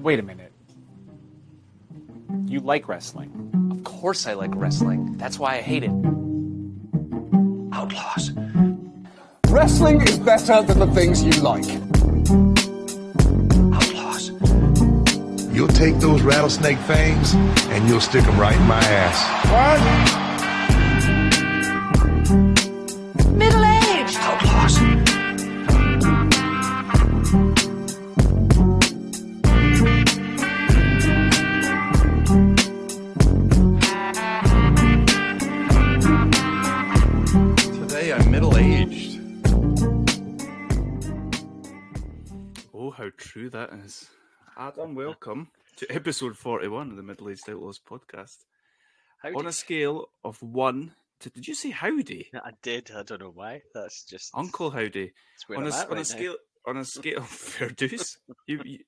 Wait a minute. You like wrestling? Of course I like wrestling. That's why I hate it. Outlaws. Wrestling is better than the things you like. Outlaws. You'll take those rattlesnake fangs and you'll stick them right in my ass. Middle is. Adam, welcome to episode 41 of the Middle Aged Outlaws podcast. On a scale of 1 to. Did you say howdy? I did. I don't know why. That's just Uncle Howdy. On a, I'm s- on a scale on a scale fair dues. You, you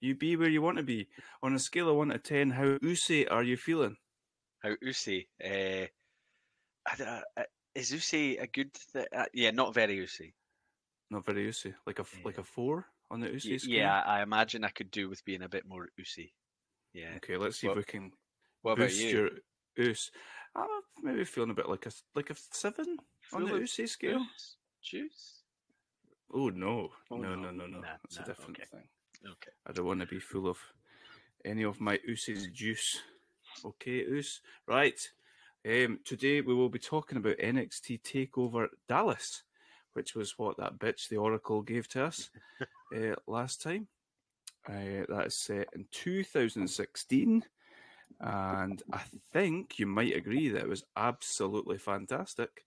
you be where you want to be. On a scale of 1 to 10, how oosy are you feeling? How Usi? Uh, I, d- uh, is Usi a good? Th- uh, yeah, not very Usi. Not very oosy. Like a f- like a 4 on the Y- scale? yeah, I imagine I could do with being a bit more Usi. Yeah. Okay, let's see What- if we can What about you? your oos. I'm maybe feeling a bit like a like a 7 on the oosy scale. Juice? Oh no, Oh, no, no. no, no, no. Nah, That's nah, a different okay. thing. Okay. I don't want to be full of any of my oose's juice. Okay, oos. Right. Um, today we will be talking about NXT Takeover Dallas, which was what that bitch the Oracle gave to us uh, last time. Uh, that is set in 2016, and I think you might agree that it was absolutely fantastic.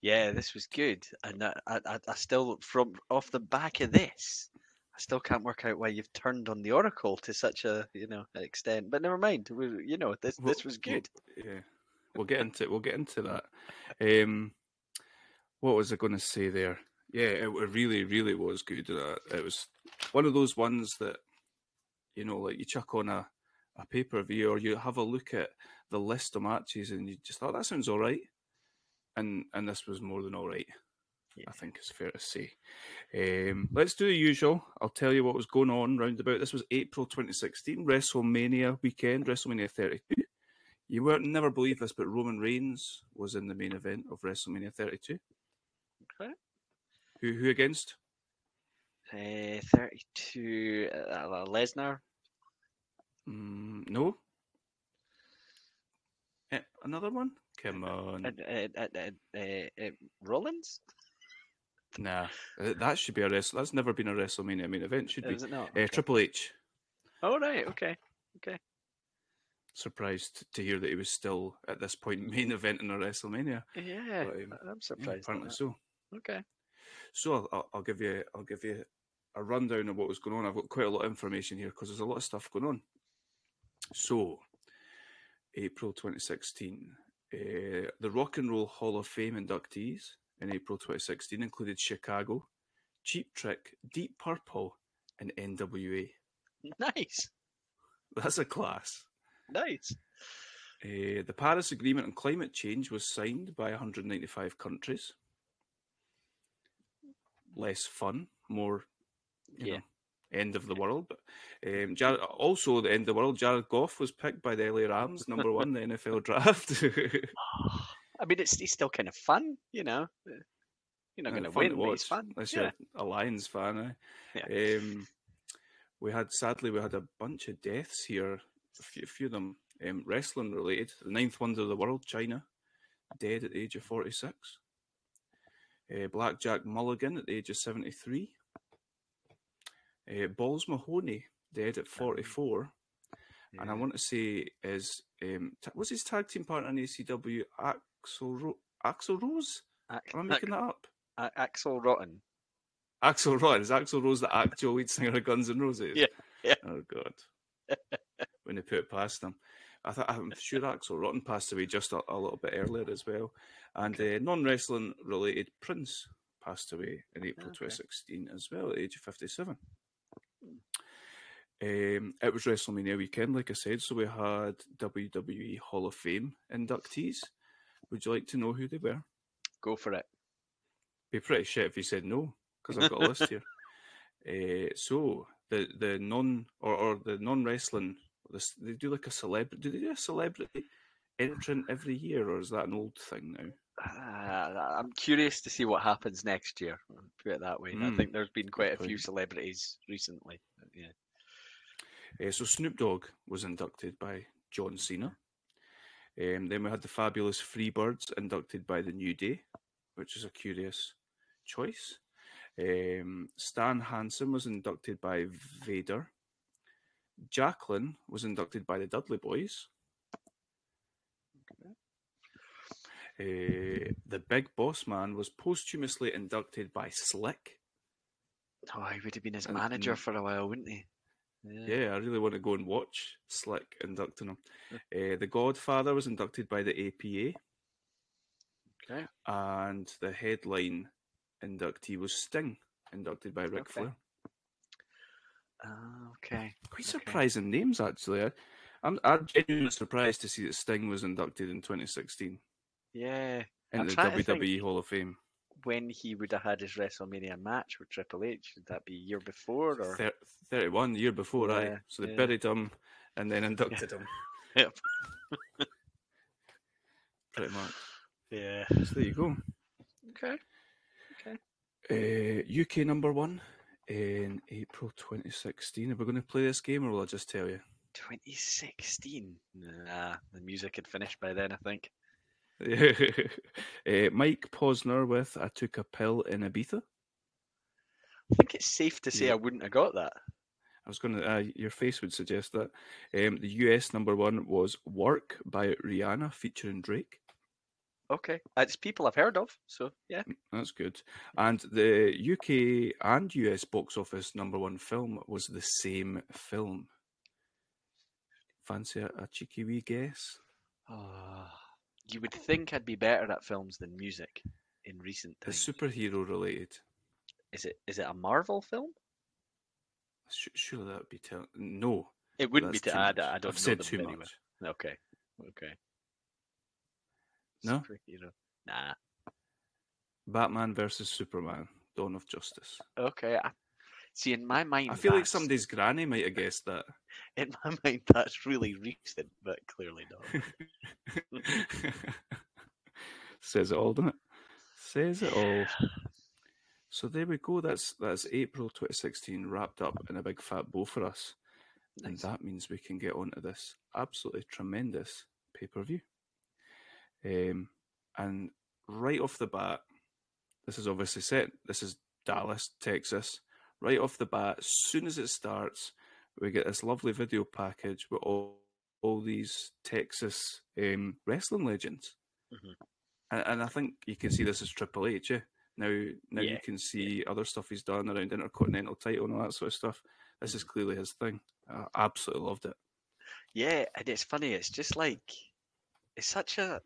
Yeah, this was good, and I, I, I- still, from off the back of this, I still can't work out why you've turned on the Oracle to such a, you know, extent. But never mind. We, you know, this this was good. yeah, we'll get into we'll get into that. Um, what was I going to say there? Yeah, it, really, really was good. Uh, it was one of those ones that you know, like you chuck on a a pay per view or you have a look at the list of matches and you just thought that sounds all right, and and this was more than all right. I think it's fair to say. Um, let's do the usual. I'll tell you what was going on round about. This was April 2016, WrestleMania weekend, WrestleMania 32. You won't never believe this, but Roman Reigns was in the main event of WrestleMania 32. Who who against? Uh, Thirty-two. Uh, Lesnar. Mm, no. Eh, another one? Come on. Uh, uh, uh, uh, uh, uh, Rollins. Nah, Uh, that should be a wrestle. That's never been a WrestleMania main event, should be? Is it not? Uh, Okay. Triple H. Oh right. Okay. Okay. Surprised to hear that he was still at this point main event in a WrestleMania. Yeah, But, um, I'm surprised. at apparently so. Okay. So I'll, I'll, give you I'll give you a rundown of what was going on. I've got quite a lot of information here because there's a lot of stuff going on. So, April 2016, uh, the Rock and Roll Hall of Fame inductees in April 2016 included Chicago, Cheap Trick, Deep Purple, and NWA. Nice. That's a class. Nice. Uh, the Paris Agreement on Climate Change was signed by 195 countries. Less fun, more Yeah. know, end of the world. But um, Jared, also the end of the world. Jared Goff was picked by the LA Rams, number one in the NFL draft. I mean, it's, it's still kind of fun, you know. You're not going to win, but it's fun. Unless Yeah. you're a Lions fan. Eh? Um, we had sadly we had a bunch of deaths here. A few, a few of them um, wrestling related. The ninth wonder of the world, China, dead at the age of forty six. Uh, Blackjack Mulligan at the age of seventy three. Uh, Balls Mahoney dead at forty four. And I want to say is um, ta- was his tag team partner in ECW Axel Ro- Axl Rose? Am I making that up? A- Axl Rotten. Axl Rose. Is Axl Rose the actual lead singer of Guns N' Roses? Yeah, yeah. Oh God. when they put it past them. I thought I'm sure Axl Rotten passed away just a, a little bit earlier as well. And uh, non wrestling related Prince passed away in April Okay. 2016 as well at the age of 57. Um, it was WrestleMania weekend, like I said, so we had WWE Hall of Fame inductees. Would you like to know who they were? Go for it. Be pretty shit if you said no, because I've got a list here. Uh, so the the non or, or the non wrestling. This they do like a celebrity. Do they do a celebrity entrant every year, or is that an old thing now? Uh, I'm curious to see what happens next year. Put it that way. I Mm, think there's been quite a few celebrities recently. Yeah. Uh, so Snoop Dogg was inducted by John Cena. Um, then we had the fabulous Freebirds inducted by the New Day, which is a curious choice. Um, Stan Hansen was inducted by Vader. Jacqueline was inducted by the Dudley Boyz. Uh, the Big Boss Man was posthumously inducted by Slick. Oh, he would have been his manager and- for a while, wouldn't he? Yeah, I really want to go and watch Slick inducting him. Uh, the Godfather was inducted by the APA, Okay. and the headline inductee was Sting, inducted by Ric Okay. Flair. Ah, okay. Quite Okay. surprising names, actually. I, I'm, I'm genuinely surprised to see that Sting was inducted in 2016 Yeah. I'm the WWE Hall of Fame. When he would have had his WrestleMania match with Triple H, would that be a year before or? Thir- 31, year before. Yeah, So they yeah. buried him and then inducted him, Yep. pretty much. Yeah. So there you go. Okay. Okay. Uh, UK number one in April 2016. Are we going to play this game or will I just tell you? 2016. Nah, the music had finished by then, I think. uh, Mike Posner with I Took a Pill in Ibiza. I think it's safe to say Yeah. I wouldn't have got that. I was going to, uh, your face would suggest that. Um, the US number one was Work by Rihanna featuring Drake. Okay. It's people I've heard of, so yeah. That's good. And the UK and US box office number one film was the same film. Fancy a, a cheeky wee guess? Ah, you would think I'd be better at films than music in recent It's times. superhero related. Is it is it a Marvel film? Surely that would be tell. No, It wouldn't be. To, I. I don't I've know said them too much. Okay. Okay. No? Superhero. Nah. Batman versus Superman: Dawn of Justice. Okay. I, see, in my mind, I feel like somebody's granny might have guessed that. In my mind, that's really recent, but clearly not. Says it all, doesn't it? Says it all. So there we go. That's that's April 2016 wrapped up in a big fat bow for us, and that means we can get on to this absolutely tremendous pay per view. Um, and right off the bat, this is obviously set. This is Dallas, Texas. Right off the bat, as soon as it starts, we get this lovely video package with all all these Texas um, wrestling legends. Mhm. And, and I think you can see this as Triple H. Yeah? Now, now you can see other stuff he's done around Intercontinental title and all that sort of stuff. This is clearly his thing. I absolutely loved it. Yeah, and it's funny. It's just like it's such a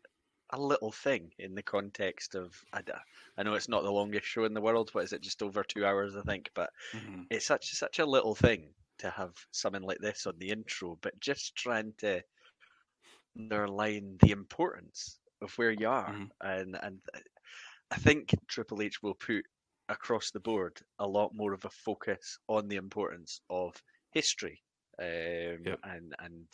a little thing in the context of. I know it's not the longest show in the world. but is it? Just over two hours, I think. But Mhm. it's such such a little thing to have something like this on the intro, but just trying to underline the importance of where you are, Mhm. and and I think Triple H will put across the board a lot more of a focus on the importance of history um, Yep. and and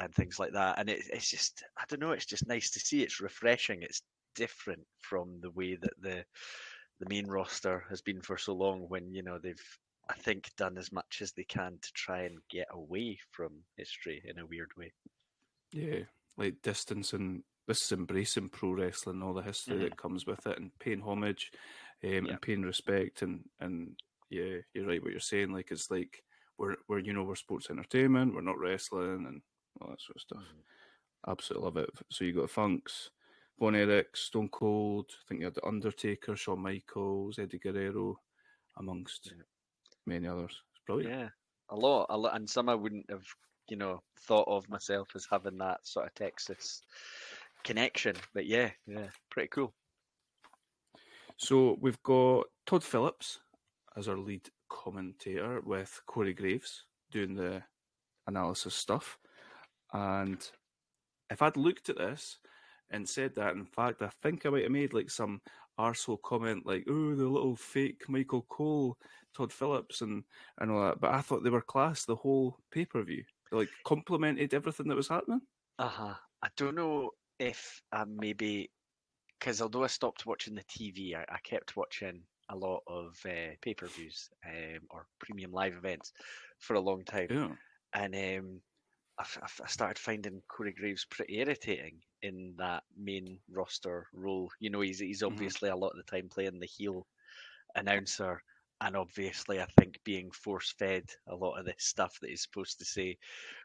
and things like that. And it, it's just I don't know. It's just nice to see. It's refreshing. It's different from the way that the the main roster has been for so long. When you know they've I think done as much as they can to try and get away from history in a weird way. Yeah, like distancing. This is embracing pro wrestling, all the history that comes with it, and paying homage, um, Mm-hmm. Yeah. and paying respect, and and yeah, you're right. What you're saying, like it's like we're we're you know we're sports entertainment, we're not wrestling, and all that sort of stuff. Mm-hmm. Absolutely love it. So you got Funks, Von Erich, Stone Cold. I think you had the Undertaker, Shawn Michaels, Eddie Guerrero, amongst Yeah. many others. It's brilliant. Yeah, a lot, a lot, and some I wouldn't have, you know, thought of myself as having that sort of Texas connection. But yeah, yeah, pretty cool. So we've got Todd Phillips as our lead commentator with Corey Graves doing the analysis stuff. And if I'd looked at this and said that, in fact, I think I might have made like some arsehole comment like, "Oh, the little fake Michael Cole, Todd Phillips, and and all that." But I thought they were class the whole pay per view. Like complimented everything that was happening. Uh huh. I don't know if I maybe because although I stopped watching the TV, I, I kept watching a lot of uh, pay per views um, or premium live events for a long time, Yeah. and um, I, f- I f- I started finding Corey Graves pretty irritating in that main roster role. You know, he's he's Mhm. obviously a lot of the time playing the heel announcer. And obviously, I think being force fed a lot of this stuff that he's supposed to say,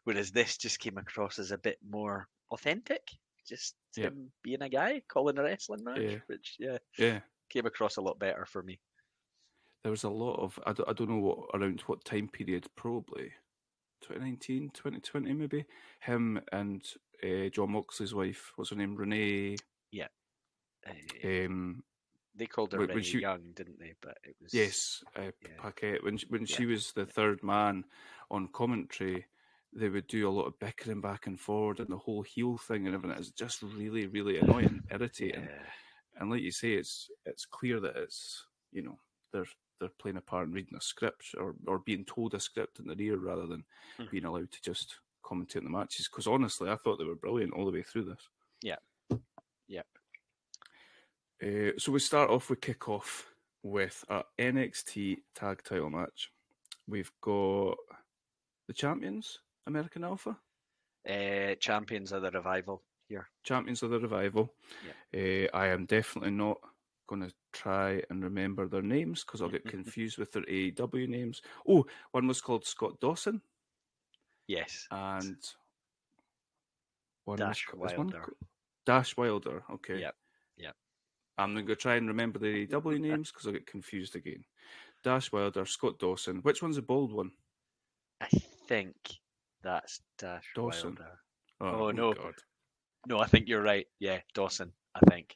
whereas this just came across as a bit more authentic, just Yep. him being a guy calling a wrestling match, Yeah. which yeah Yeah. came across a lot better for me. There was a lot of I don't, I don't know what around what time period probably 2019 2020 maybe him and uh, Jon Moxley's wife what's her name Renee Uh, um they called her when- when she- Young, didn't they? But it was yes uh, yeah. Paquette when she, when Yeah. she was the third man on commentary they would do a lot of bickering back and forward and the whole heel thing and everything it's just really really annoying irritating Yeah. and like you say, it's it's clear that it's you know they're they're playing a part in reading a script or or being told a script in their ear rather than Mhm. being allowed to just commentate on the matches. Because honestly, I thought they were brilliant all the way through this. Yeah. Yep. Uh, so we start off with kick off with a NXT tag title match. We've got the champions, American Alpha. Uh, champions of the revival here. Champions of the Revival. Uh, I am definitely not going to try and remember their names because I'll get mm-hmm. confused with their AEW names. Oh, one was called Scott Dawson Yes. and one Dash was, is one Wilder. Dash Wilder. Okay. Yep, yep. I'm going to try and remember the AEW names because I'll get confused again. Dash Wilder, Scott Dawson. Which one's the bold one? I think that's Dash Dawson. Wilder. Oh, oh, oh, no. God. No, I think you're right. Yeah, Dawson. I think.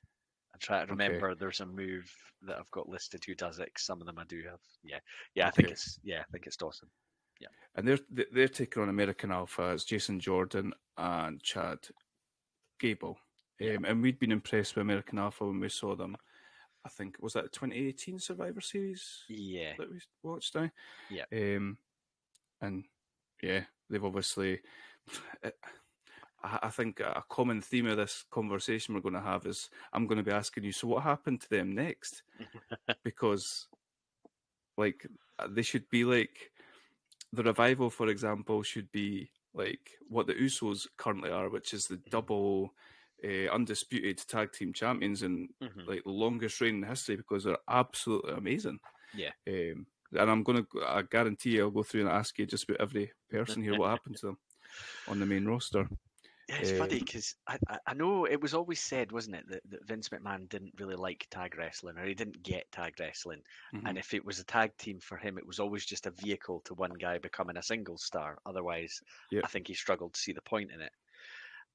Try to Okay. remember. There's a move that I've got listed who does it. some of them I do have. Yeah, yeah. I think it's yeah. I think it's Dawson. Yeah. And they're they're taking on American Alpha. It's Jason Jordan and Chad Gable. Um, and we'd been impressed with American Alpha when we saw them. I think was that the 2018 Survivor Series Yeah, that we watched now. Yeah. Um, and yeah, they've obviously. I I think a common theme of this conversation we're going to have is I'm going to be asking you. So, what happened to them next? because, like, uh, they should be like the revival, for example, should be like what the Usos currently are, which is the Mm-hmm. double uh, undisputed tag team champions and Mhm. like the longest reign in history because they're absolutely amazing. Yeah. Um, and I'm gonna, I guarantee I'll go through and ask you just about every person here what happened to them on the main roster. Yeah, it's funny Um, because I, I I know it was always said, wasn't it, that, that Vince McMahon didn't really like tag wrestling or he didn't get tag wrestling. Mhm. And if it was a tag team for him, it was always just a vehicle to one guy becoming a single star. Otherwise, Yep. I think he struggled to see the point in it.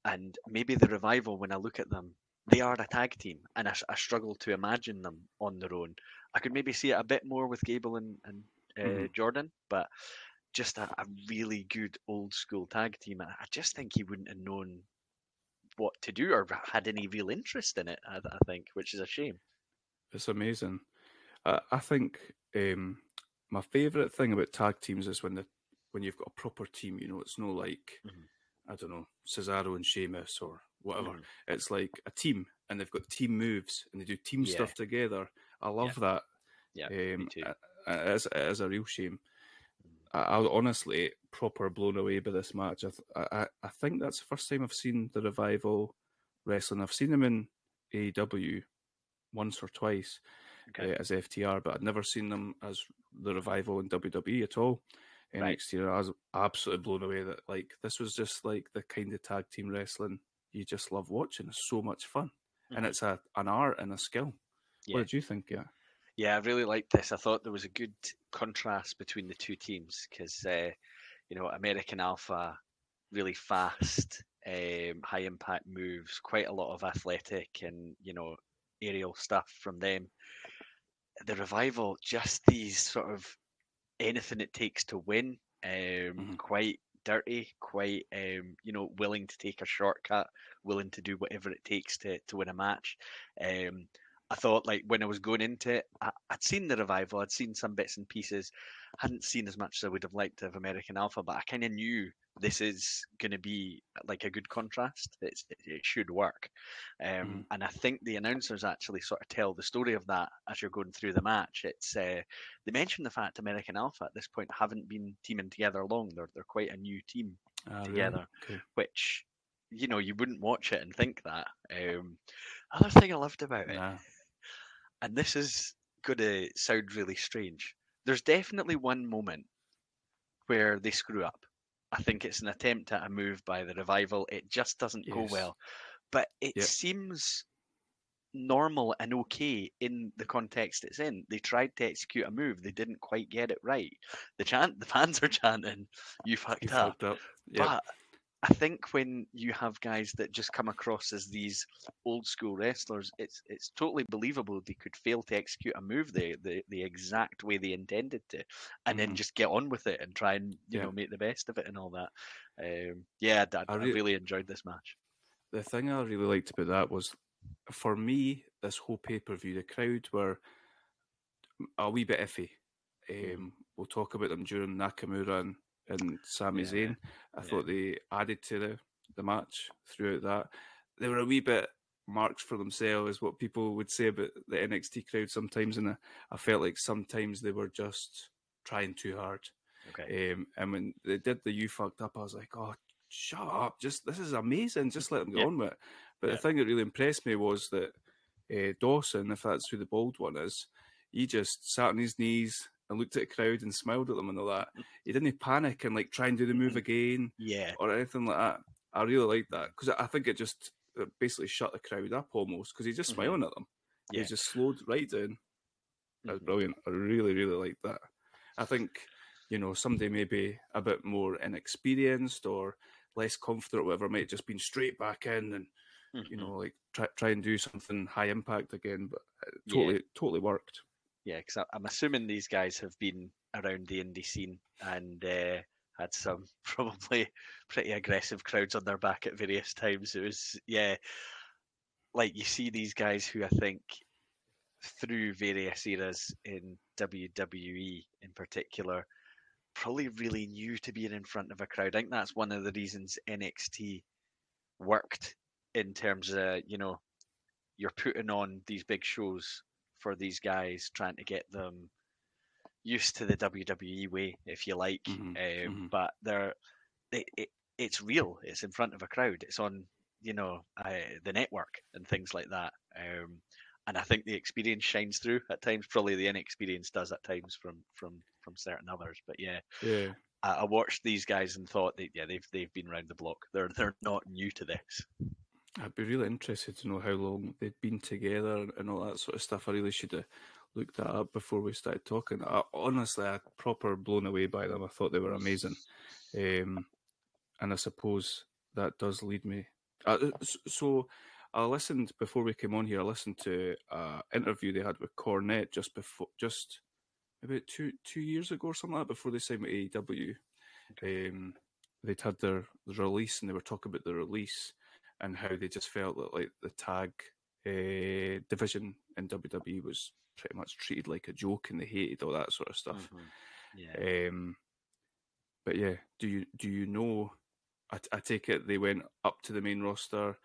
And maybe the revival, when I look at them, they are a tag team, and I struggle to imagine them on their own. I could maybe see it a bit more with Gable and, and uh, Mhm. Jordan, but just a, a really good old school tag team. and I just think he wouldn't have known what to do or had any real interest in it. I, I think, which is a shame. It's amazing. I, I think um, my favourite thing about tag teams is when the when you've got a proper team. You know, it's no like Mhm. I don't know Cesaro and Sheamus or whatever. Mhm. It's like a team, and they've got team moves, and they do team Yeah. stuff together. I love that. Yeah, Um, uh, it is, it is a real shame. I, I was honestly proper blown away by this match. I, th- I, I- think that's the first time I've seen the revival wrestling. I've seen them in AEW once or twice Okay. uh, as FTR, but I'd never seen them as the revival in WWE at all. Right. NXT, and I was absolutely blown away that like this was just like the kind of tag team wrestling you just love watching. It's so much fun, and Mhm. it's a an art and a skill. Yeah. What did you think? Yeah. Yeah, I really liked this. I thought there was a good contrast between the two teams because, uh, you know, American Alpha, really fast, um, high impact moves, quite a lot of athletic and, you know, aerial stuff from them. The Revival, just these sort of anything it takes to win, um, Mhm. quite dirty, quite, um, you know, willing to take a shortcut, willing to do whatever it takes to, to win a match. Um, I thought like when I was going into it, I, I'd seen the revival, I'd seen some bits and pieces, hadn't seen as much as I would have liked of American Alpha, but I kind of knew this is going to be like a good contrast. It's, it, it should work, um, Mhm. and I think the announcers actually sort of tell the story of that as you're going through the match. It's uh, they mention the fact American Alpha at this point haven't been teaming together long. They're they're quite a new team Ah, really? together, Okay. which you know you wouldn't watch it and think that. Um, other thing I loved about it Nah. And this is going to sound really strange. There's definitely one moment where they screw up. I think it's an attempt at a move by the revival. It just doesn't go well, but it Yep. seems normal and okay in the context it's in. They tried to execute a move, they didn't quite get it right. The chant, the fans are chanting, "You fucked You up." fucked up. Yep. But I think when you have guys that just come across as these old school wrestlers, it's it's totally believable they could fail to execute a move the the, the exact way they intended to, and then Mhm. just get on with it and try and you Yeah. know make the best of it and all that. Um, yeah, I, I, I rea- really enjoyed this match. the thing I really liked about that was, for me, this whole pay per view, the crowd were a wee bit iffy. Mm-hmm. Um, we'll talk about them during Nakamura and, and Sami Yeah, Zayn. I yeah. thought they added to the, the match throughout that. They were a wee bit marks for themselves, what people would say about the NXT crowd sometimes, and I, I felt like sometimes they were just trying too hard. Okay. Um, and when they did the you fucked up, I was like, oh, shut up! Just this is amazing. Just let them get Yeah. on with it. But the thing that really impressed me was that uh, Dawson, if that's who the bald one is, he just sat on his knees and looked at the crowd and smiled at them and all that. He didn't panic and like try and do the move again Yeah. or anything like that. I really like that because I think it just it basically shut the crowd up almost because he's just Mhm. smiling at them. Yeah. He just slowed right down. That's Mhm. brilliant. I really, really like that. I think, you know, somebody maybe a bit more inexperienced or less confident or whatever might have just been straight back in and, you Mhm. know, like try, try and do something high impact again, but it Yeah. totally, totally worked. Yeah, because I'm assuming these guys have been around the indie scene and uh, had some probably pretty aggressive crowds on their back at various times. It was, yeah, like you see these guys who I think through various eras in WWE in particular, probably really new to being in front of a crowd. I think that's one of the reasons NXT worked in terms of, you know, you're putting on these big shows for these guys, trying to get them used to the WWE way, if you like. Mhm, Um, mhm. But they're it, it, it's real. It's in front of a crowd. It's on you know uh, the network and things like that. Um, and I think the experience shines through at times. Probably the inexperience does at times from from from certain others. But yeah, Yeah. I, I watched these guys and thought that yeah they've they've been around the block. They're they're not new to this. I'd be really interested to know how long they'd been together and- all that sort of stuff. I really should have looked that up before we started talking. I, honestly, I proper blown away by them. I thought they were amazing, um, and I suppose that does lead me. Uh, so, I listened before we came on here. I listened to an interview they had with Cornette just before, just maybe two two years ago or something like that, before they signed with AEW. Um, they'd had their release and they were talking about the release and how they just felt that like the tag uh, division in WWE was pretty much treated like a joke and they hated all that sort of stuff. Yeah. Um, but yeah, do you do you know? I take it they went up to the main roster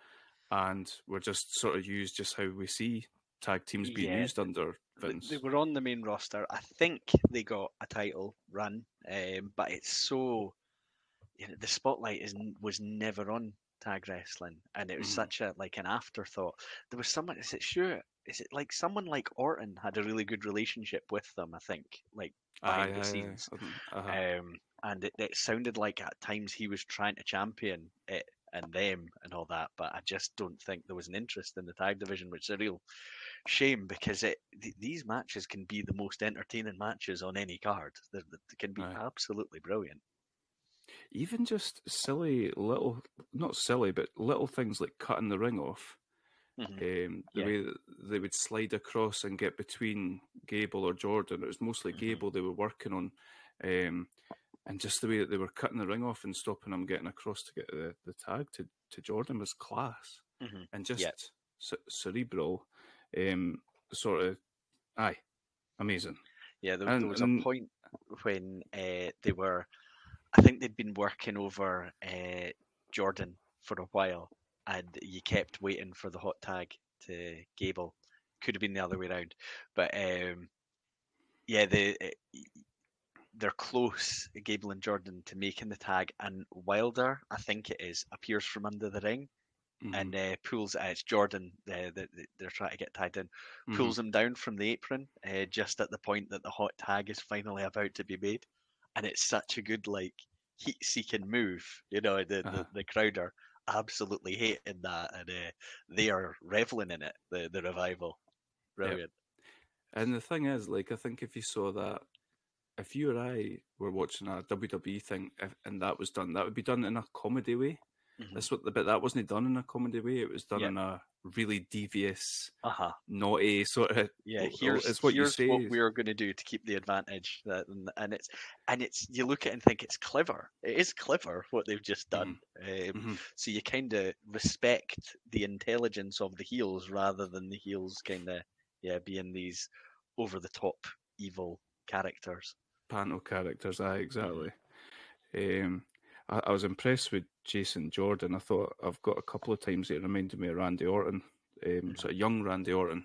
and were just sort of used just how we see tag teams being Yeah, used under Vince. They were on the main roster. I think they got a title run, um, but it's so you know, the spotlight is was never on tag wrestling, and it was Mhm. such a like an afterthought. There was someone. Is it sure? Is it like someone like Orton had a really good relationship with them? I think like behind the scenes. Uh-huh. Um, and it, it sounded like at times he was trying to champion it and them and all that, but I just don't think there was an interest in the tag division, which is a real shame because it th- these matches can be the most entertaining matches on any card. They, they can be Aye. absolutely brilliant. Even just silly little, not silly, but little things like cutting the ring off. Mhm. Um, the Yeah. way that they would slide across and get between Gable or Jordan. It was mostly Mhm. Gable they were working on. Um, and just the way that they were cutting the ring off and stopping him getting across to get the, the tag to, to Jordan was class Mhm. and just Yep. ce- cerebral. Um, sort of, aye, amazing. Yeah, there, And- there was and- a point when uh, they were, I think they'd been working over uh, Jordan for a while, and you kept waiting for the hot tag to Gable. Could have been the other way around, but um, yeah, the uh, they're close, Gable and Jordan, to making the tag, and Wilder, I think it is, appears from under the ring Mhm, and uh, pulls. Uh, it's Jordan uh, that that they're trying to get tagged in pulls him down from the apron uh, just at the point that the hot tag is finally about to be made, and it's such a good like heat-seeking move. You know, the Uh-huh. the, the crowd are absolutely hating that, and uh, they are reveling in it. The the revival, brilliant. And the thing is, like, I think if you saw that, if you or I were watching a WWE thing if, and that was done, that would be done in a comedy way. Mhm. That's what the bit that wasn't done in a comedy way. It was done in a really devious, Uh huh. naughty sort of. Yeah, here's it's what you here's say. what we're going to do to keep the advantage. That and, and it's and it's you look at it and think it's clever. It is clever what they've just done. Um, Mhm. So you kind of respect the intelligence of the heels rather than the heels kind of yeah being these over the top evil characters. Panel characters. Aye, exactly. Um, I, I was impressed with Jason Jordan. I thought I've got a couple of times it reminded me of Randy Orton, um, sort of young Randy Orton.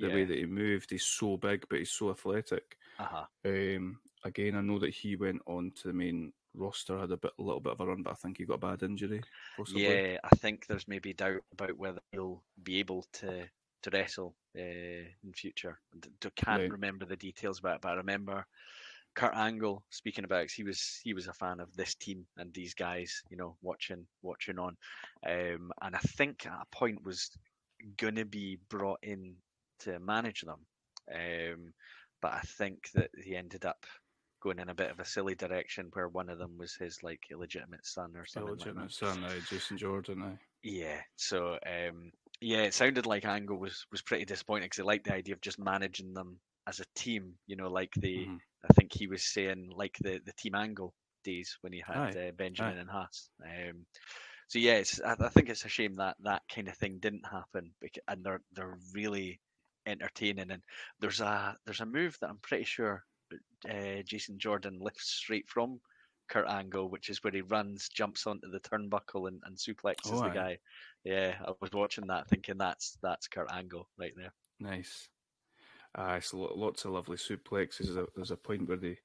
The way that he moved, he's so big, but he's so athletic. Uh-huh. Um, again, I know that he went on to the main roster, had a bit, a little bit of a run, but I think he got a bad injury. Possibly. Yeah, I think there's maybe doubt about whether he'll be able to to wrestle uh, in future. D- can't remember the details about it, but I remember Kurt Angle speaking about it he was he was a fan of this team and these guys, you know, watching watching on, um, and I think at a point was gonna be brought in to manage them, um, but I think that he ended up going in a bit of a silly direction where one of them was his like illegitimate son or something like. Illegitimate son, aye, Jason Jordan. Aye. Yeah. So um, yeah, it sounded like Angle was was pretty disappointed because he liked the idea of just managing them as a team. You know, like the Mhm. I think he was saying like the the team Angle days when he had uh, Benjamin and Haas. Um, so yeah, it's, I, I think it's a shame that that kind of thing didn't happen. Because, and they're they're really entertaining. And there's a there's a move that I'm pretty sure uh, Jason Jordan lifts straight from Kurt Angle, which is where he runs, jumps onto the turnbuckle, and, and suplexes Oh, the aye. guy. Yeah, I was watching that, thinking that's that's Kurt Angle right there. Nice. Aye, so lots of lovely suplexes. There's a, there's a point where they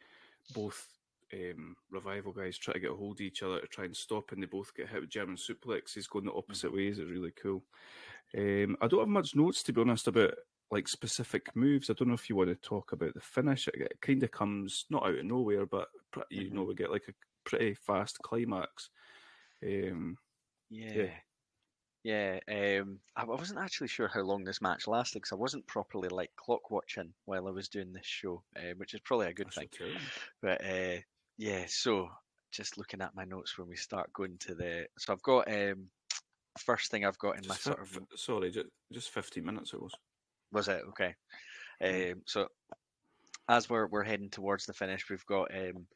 both um, revival guys try to get a hold of each other to try and stop, and they both get hit with German suplexes going the opposite ways. It's really cool. Um, I don't have much notes to be honest about like specific moves. I don't know if you want to talk about the finish. It, it kind of comes not out of nowhere, but you know we get like a pretty fast climax. Um, Yeah. Yeah, um, I wasn't actually sure how long this match lasted because I wasn't properly like clock watching while I was doing this show, uh, which is probably a good that's thing. okay. But uh, yeah, so just looking at my notes when we start going to the, so I've got um, first thing I've got in my Just sort fi- of f- sorry, just, just 15 minutes it was. was it okay? Mm. Um, so as we're we're heading towards the finish, we've got um,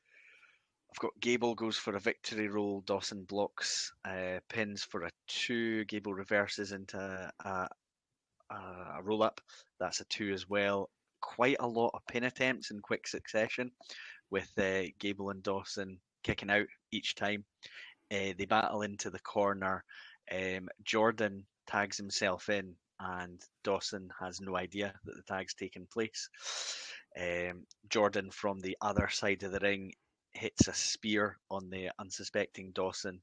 got Gable goes for a victory roll. Dawson blocks, uh, pins for a two. Gable reverses into a, a, a roll up. That's a two as well. Quite a lot of pin attempts in quick succession, with uh, Gable and Dawson kicking out each time. Uh, they battle into the corner. Um, Jordan tags himself in, and Dawson has no idea that the tag's taken place. Um, Jordan from the other side of the ring hits a spear on the unsuspecting Dawson,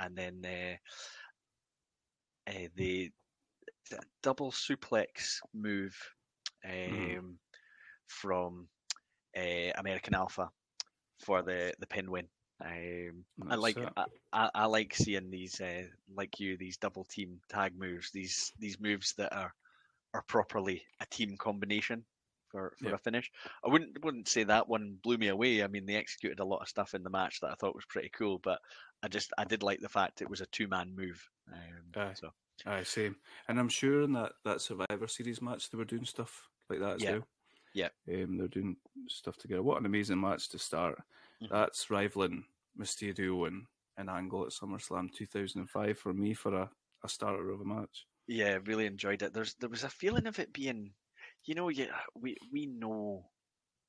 and then uh, uh, the, the double suplex move um, Mhm. from uh, American Alpha for the the pin win. Um, I like. I, I, I like seeing these uh, like you these double team tag moves these these moves that are are properly a team combination for, for Yeah. a finish. I wouldn't wouldn't say that one blew me away. I mean they executed a lot of stuff in the match that I thought was pretty cool, but I just I did like the fact it was a two man move. Um, Aye. so Aye, same. And I'm sure in that, that Survivor Series match they were doing stuff like that as Yeah. well. Yeah. Um, they're doing stuff together. What an amazing match to start. Mhm. That's rivaling Mysterio and, and Angle at SummerSlam 2005 for me for a, a starter of a match. yeah, really enjoyed it. There's there was a feeling of it being you know, you, we we know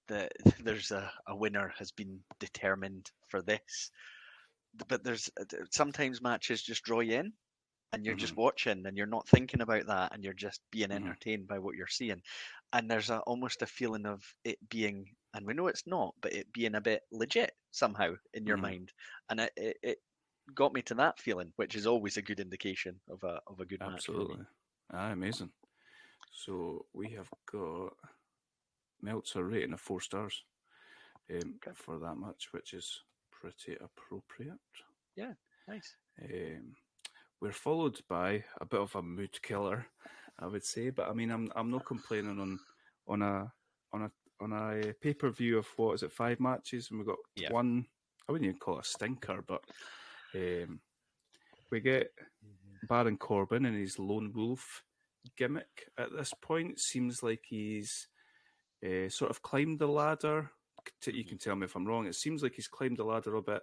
that there's a, a winner has been determined for this, but there's uh, sometimes matches just draw you in, and you're just watching, and you're not thinking about that, and you're just being Mhm. entertained by what you're seeing, and there's a, almost a feeling of it being, and we know it's not, but it being a bit legit somehow in your Mhm. mind, and it, it, it got me to that feeling, which is always a good indication of a of a good match. Absolutely. Ah, amazing. So we have got Meltzer rating of four stars um, Okay. for that much, which is pretty appropriate. Yeah, nice. Um, we're followed by a bit of a mood killer, I would say. But I mean, I'm I'm not complaining on on a on a on a pay per view of what is it five matches, and we got Yeah. one. I wouldn't even call it a stinker, but um, we get Baron Corbin and his lone wolf gimmick at this point. Seems like he's uh, sort of climbed the ladder. You can tell me if I'm wrong. It seems like he's climbed the ladder a bit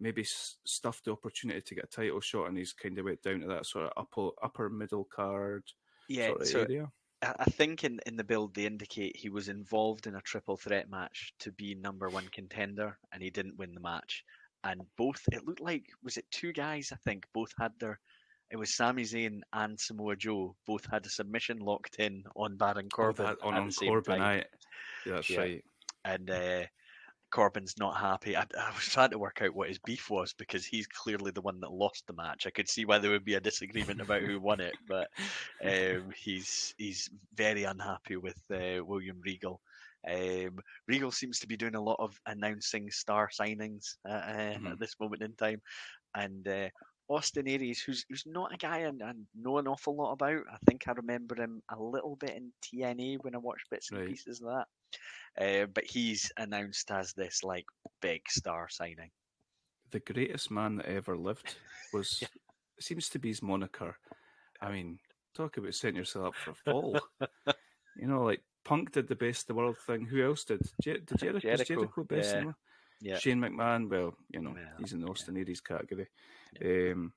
maybe stuffed the opportunity to get a title shot, and he's kind of went down to that sort of upper upper middle card Yeah, sort of so area. I I think in, in the build they indicate he was involved in a triple threat match to be number one contender and he didn't win the match. And both it looked like was it two guys I think both had their it was Sami Zayn and Samoa Joe both had a submission locked in on Baron Oh, Corbin that- on, on Corbin, aye. Yeah, that's Yeah. right. and uh, Corbin's not happy. I, I was trying to work out what his beef was because he's clearly the one that lost the match. I could see why there would be a disagreement about who won it, but um, he's he's very unhappy with uh, William Regal. Um, Regal seems to be doing a lot of announcing star signings uh, Mhm. at this moment in time, and uh, Austin Aries, who's who's not a guy I, I know an awful lot about. I think I remember him a little bit in TNA when I watched bits and Right. pieces of that. Uh, but he's announced as this like big star signing. The greatest man that ever lived was seems to be his moniker. I mean, talk about setting yourself up for a fall. you know, like Punk did the best the world thing. Who else did? Jer- did Jericho, Jericho, Jericho best yeah. Yeah, Shane McMahon, well, you know, Yeah, he's in the Austin Aries category. Yeah. Um,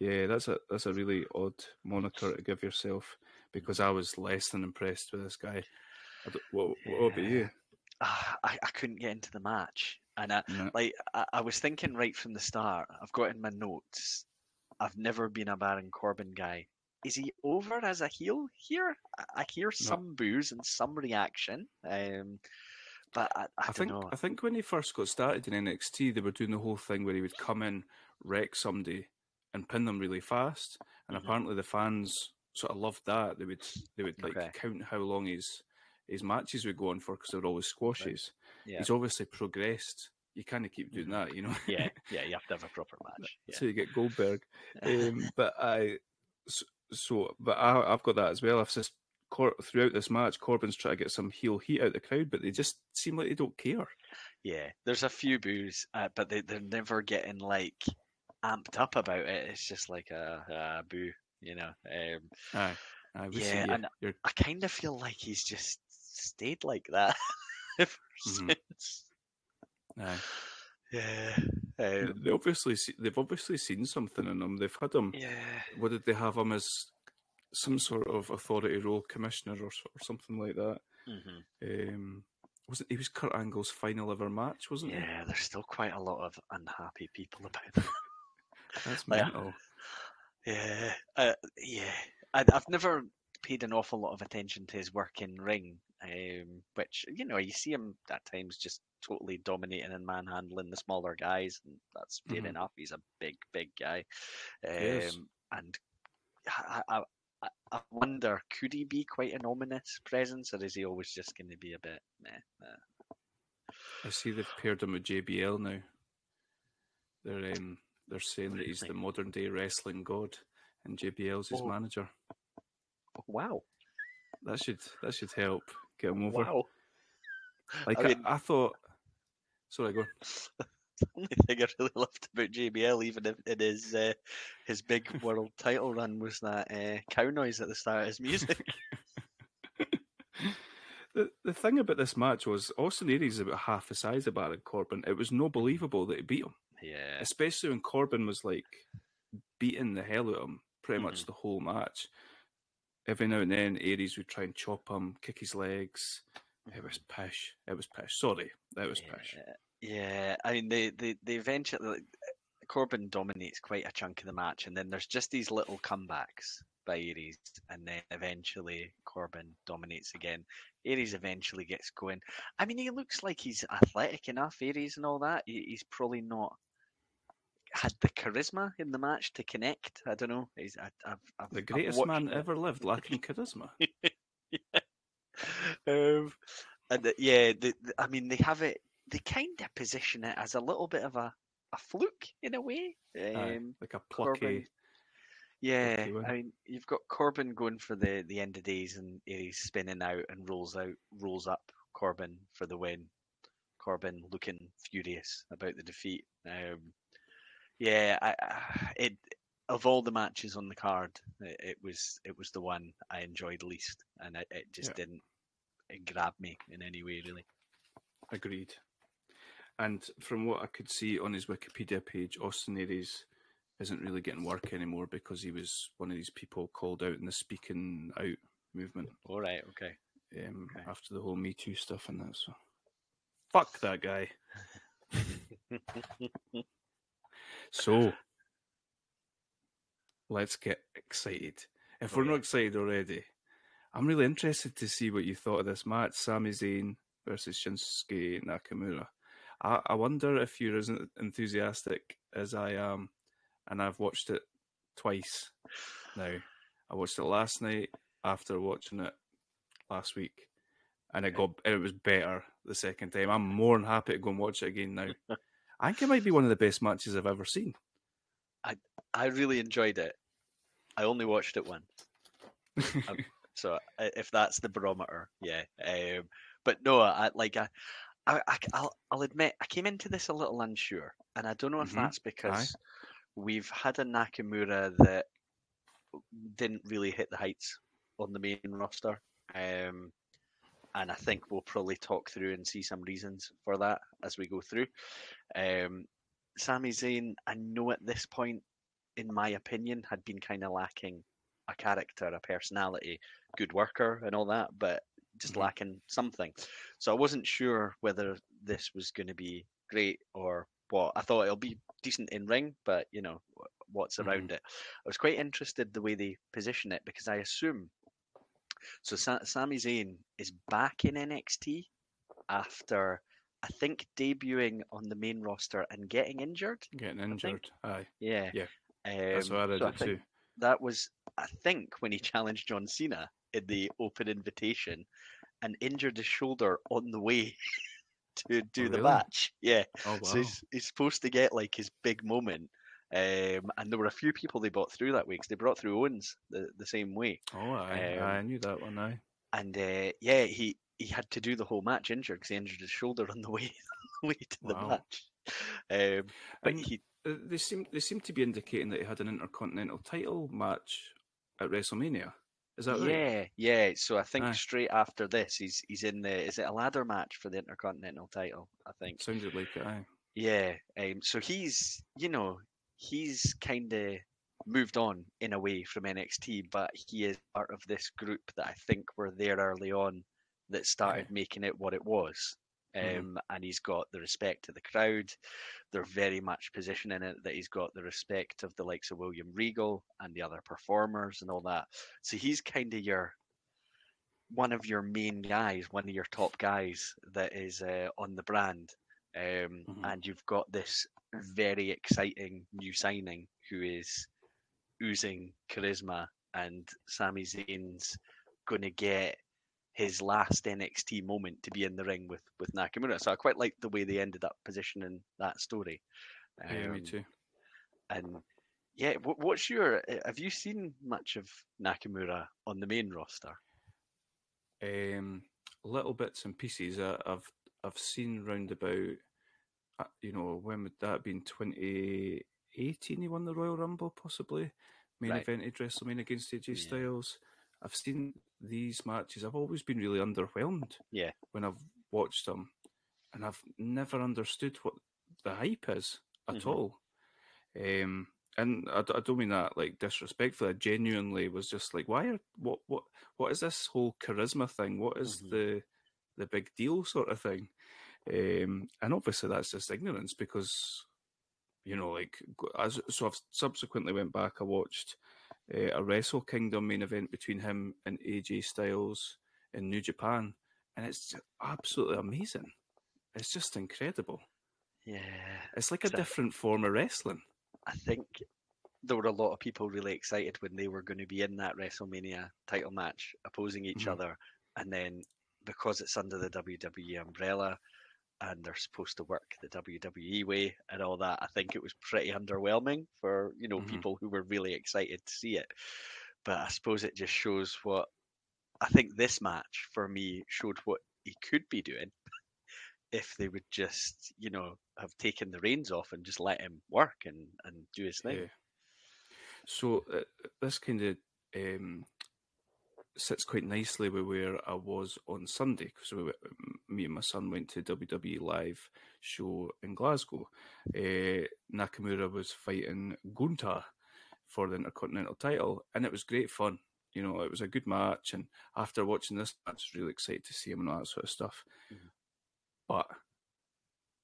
yeah, that's a that's a really odd moniker to give yourself because I was less than impressed with this guy. I don't- what, what about you? Ah, I, I couldn't get into the match, and I, No. like I, I was thinking right from the start. I've got in my notes. I've never been a Baron Corbin guy. Is he over as a heel here? I, I hear some boos and some reaction. Um, but I, I, I think know. I think when he first got started in NXT, they were doing the whole thing where he would come in, wreck somebody, and pin them really fast. And Mhm. apparently the fans sort of loved that. They would they would like Okay. count how long his his matches would go on for because they were always squashes. Yeah. He's obviously progressed. You kind of keep doing that, you know. yeah, yeah, you have to have a proper match. Yeah. so you get Goldberg. Um, but I, so, so but I, I've got that as well. I've just Cor- throughout this match, Corbin's trying to get some heel heat out the crowd, but they just seem like they don't care. Yeah, there's a few boos, uh, but they, they're never getting like amped up about it. It's just like a, a boo, you know. Um, Aye, aye, Yeah, you. and You're, I kind of feel like he's just stayed like that ever Mhm. since. aye. Yeah. They- Um, they obviously see, they've obviously seen something in him. They've had him. yeah. What did they have him as? Some sort of authority role, commissioner or, or something like that. hmm Um, wasn't he was Kurt Angle's final ever match, wasn't he? Yeah, there's still quite a lot of unhappy people about that. That's Like, mental. Yeah, uh, yeah. I, I've never paid an awful lot of attention to his work in ring, um, which you know you see him at times just totally dominating and manhandling the smaller guys, and that's fair Mhm. enough. He's a big, big guy, um, and I, I, I, I wonder could he be quite an ominous presence, or is he always just going to be a bit meh? I see they've paired him with JBL now. They're um, they're saying that he's the modern day wrestling god, and JBL's his Oh. manager. wow! That should that should help get him over. Wow! Like I I, mean- I thought. Sorry, go. on. the only thing I really loved about JBL, even if it is uh, his big world title run, was that uh, cow noise at the start of his music. The the thing about this match was Austin Aries is about half the size of Baron Corbin. It was no believable that he beat him, yeah, especially when Corbin was like beating the hell out of him pretty much Mhm. the whole match. every now and then Aries would try and chop him, kick his legs. It was pish. It was pish. Sorry, it was pish. Yeah, yeah. I mean, they, they, they eventually like, Corbin dominates quite a chunk of the match, and then there's just these little comebacks by Aries, and then eventually Corbin dominates again. Aries eventually gets going. I mean, he looks like he's athletic enough, Aries and all that. He, he's probably not had the charisma in the match to connect. I don't know. He's I, I've, I've, The I've greatest man it. ever lived, lacking charisma. um, and the, yeah, the, the- I mean, they have it. They kind of position it as a little bit of a, a fluke in a way. Um, like a Corbin- plucky. yeah, Lucky. I mean, you've got Corbin going for the the end of days, and he's spinning out and rolls out, rolls up Corbin for the win. Corbin looking furious about the defeat. Um, yeah, I, I, it of all the matches on the card, it, it was it was the one I enjoyed least, and it, it just Yeah. didn't it grab me in any way really. Agreed. And from what I could see on his Wikipedia page, Austin Aries isn't really getting work anymore because he was one of these people called out in the speaking out movement All right, okay. um, Okay. after the whole Me Too stuff and that. So, fuck that guy. So, let's get excited. If we're not excited already, I'm really interested to see what you thought of this match Sami Zayn versus Shinsuke Nakamura. I, I wonder if you're as enthusiastic as I am, and I've watched it twice now. I watched it last night after watching it last week, and it got it was better the second time. I'm more than happy to go and watch it again now. I think it might be one of the best matches I've ever seen. I I really enjoyed it. I only watched it once. Um, so if that's the barometer, yeah. Um, but no, I like I, I, I I'll, I'll admit I came into this a little unsure, and I don't know if Mhm. that's because we've had a Nakamura that didn't really hit the heights on the main roster, um, and I think we'll probably talk through and see some reasons for that as we go through. Um, Sami Zayn, I know at this point, in my opinion, had been kind of lacking a character, a personality, good worker, and all that, but just Mhm. lacking something. So I wasn't sure whether this was going to be great or what. I thought it'll be decent in ring, but you know what's around it. I was quite interested the way they position it because I assume. So Sa- Sami Zayn is back in NXT after I think debuting on the main roster and getting injured. Getting injured. Aye. Yeah. Yeah. Um, That's what I read so I too. that was I think when he challenged John Cena in the open invitation and injured his shoulder on the way to do the really? match. Yeah. Oh wow. So he's, he's supposed to get like his big moment. Um, and there were a few people they brought through that week. 'cause they brought through Owens the, the same way. oh aye. um, I knew that one. Aye. And uh, yeah, he, he had to do the whole match injured because he injured his shoulder on the way, way to the match. Um, but And he uh, they seem they seem to be indicating that he had an intercontinental title match at WrestleMania. Is that right? Yeah, yeah. So I think Aye. straight after this, he's he's in the is it a ladder match for the Intercontinental title? I think. Sounded like it. Aye. Yeah. Um. So he's you know he's kind of moved on in a way from NXT, but he is part of this group that I think were there early on that started making it what it was. Um, Mhm. and he's got the respect of the crowd. They're very much positioning it that he's got the respect of the likes of William Regal and the other performers and all that. So he's kind of your one of your main guys, one of your top guys that is uh, on the brand. Um, Mhm. And you've got this very exciting new signing who is oozing charisma, and Sami Zayn's going to get his last NXT moment to be in the ring with with Nakamura. So I quite like the way they ended up positioning that story. Yeah, me Um, too. and yeah, what, what's your? uh, Have you seen much of Nakamura on the main roster? Um, little bits and pieces. Uh, I've I've seen round about. Uh, you know, when would that have been? Twenty eighteen. He won the Royal Rumble, possibly. Main Right. evented WrestleMania against AJ Yeah. Styles. I've seen these matches. I've always been really underwhelmed. Yeah. When I've watched them, and I've never understood what the hype is at Mhm. all. Um, and I don't mean that like disrespectfully. I genuinely was just like, why are what what what is this whole charisma thing? What is Mhm. the the big deal sort of thing? Um, and obviously that's just ignorance because you know like as so I've subsequently went back. I watched uh, a Wrestle Kingdom main event between him and AJ Styles in New Japan, and it's absolutely amazing. It's just incredible. Yeah, It's like a So- different form of wrestling. I think there were a lot of people really excited when they were going to be in that WrestleMania title match, opposing each Mhm. other, and then because it's under the WWE umbrella and they're supposed to work the WWE way and all that, I think it was pretty underwhelming for you know Mhm. people who were really excited to see it. But I suppose it just shows what I think this match for me showed what he could be doing if they would just you know have taken the reins off and just let him work and and do his thing. Yeah. So uh, this kind of um, sits quite nicely with where I was on Sunday because we, me and my son went to WWE live show in Glasgow. Uh, Nakamura was fighting Gunther for the Intercontinental title, and it was great fun. You know, it was a good match, and after watching this match, I was really excited to see him and all that sort of stuff. Mhm. But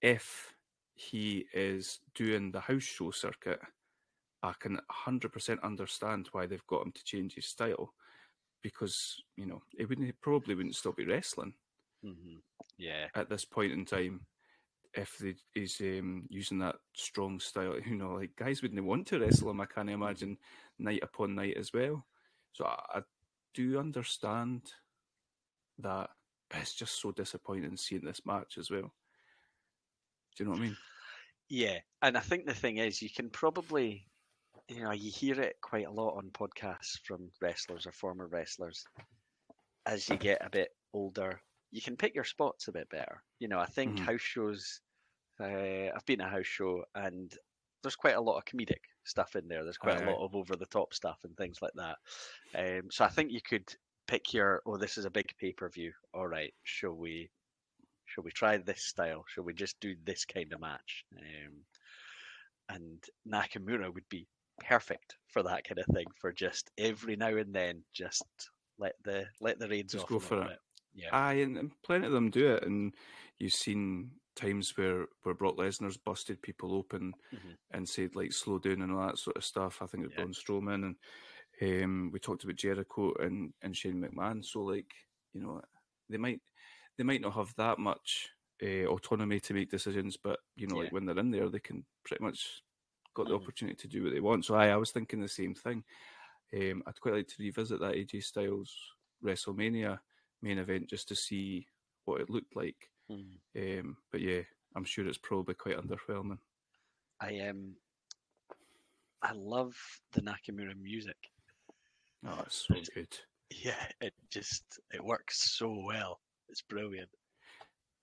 if he is doing the house show circuit, I can 100% understand why they've got him to change his style because, you know, he wouldn't probably wouldn't still be wrestling hmm Yeah, at this point in time if they, he's um, using that strong style. You know, like guys wouldn't want to wrestle him, I can't imagine, night upon night as well. So I, I do understand that. It's just so disappointing seeing this match as well. Do you know what I mean? yeah, and I think the thing is, you can probably, you know, you hear it quite a lot on podcasts from wrestlers or former wrestlers. As you get a bit older, you can pick your spots a bit better. You know, I think Mhm. house shows. Uh, I've been a house show, and there's quite a lot of comedic stuff in there. There's quite a lot of over the top stuff and things like that. Um, so I think you could pick your. Oh, this is a big pay per view. All right, shall we? Shall we try this style? Shall we just do this kind of match? Um, and Nakamura would be perfect for that kind of thing. For just every now and then, just let the let the reins Just off. go for it. bit. Yeah. Aye, and, and plenty of them do it, and you've seen times where where Brock Lesnar's busted people open Mhm. and said like slow down and all that sort of stuff. I think it was Yeah. Braun Strowman, and um, we talked about Jericho and and Shane McMahon. So like you know, they might they might not have that much uh, autonomy to make decisions, but you know, like when they're in there, they can pretty much got the Mhm. opportunity to do what they want. So I I was thinking the same thing. Um, I'd quite like to revisit that AJ Styles WrestleMania main event just to see what it looked like. Mm. Um, but yeah, I'm sure it's probably quite underwhelming. I am. I love the Nakamura music. Oh, it's so good. Yeah, it just it works so well. It's brilliant.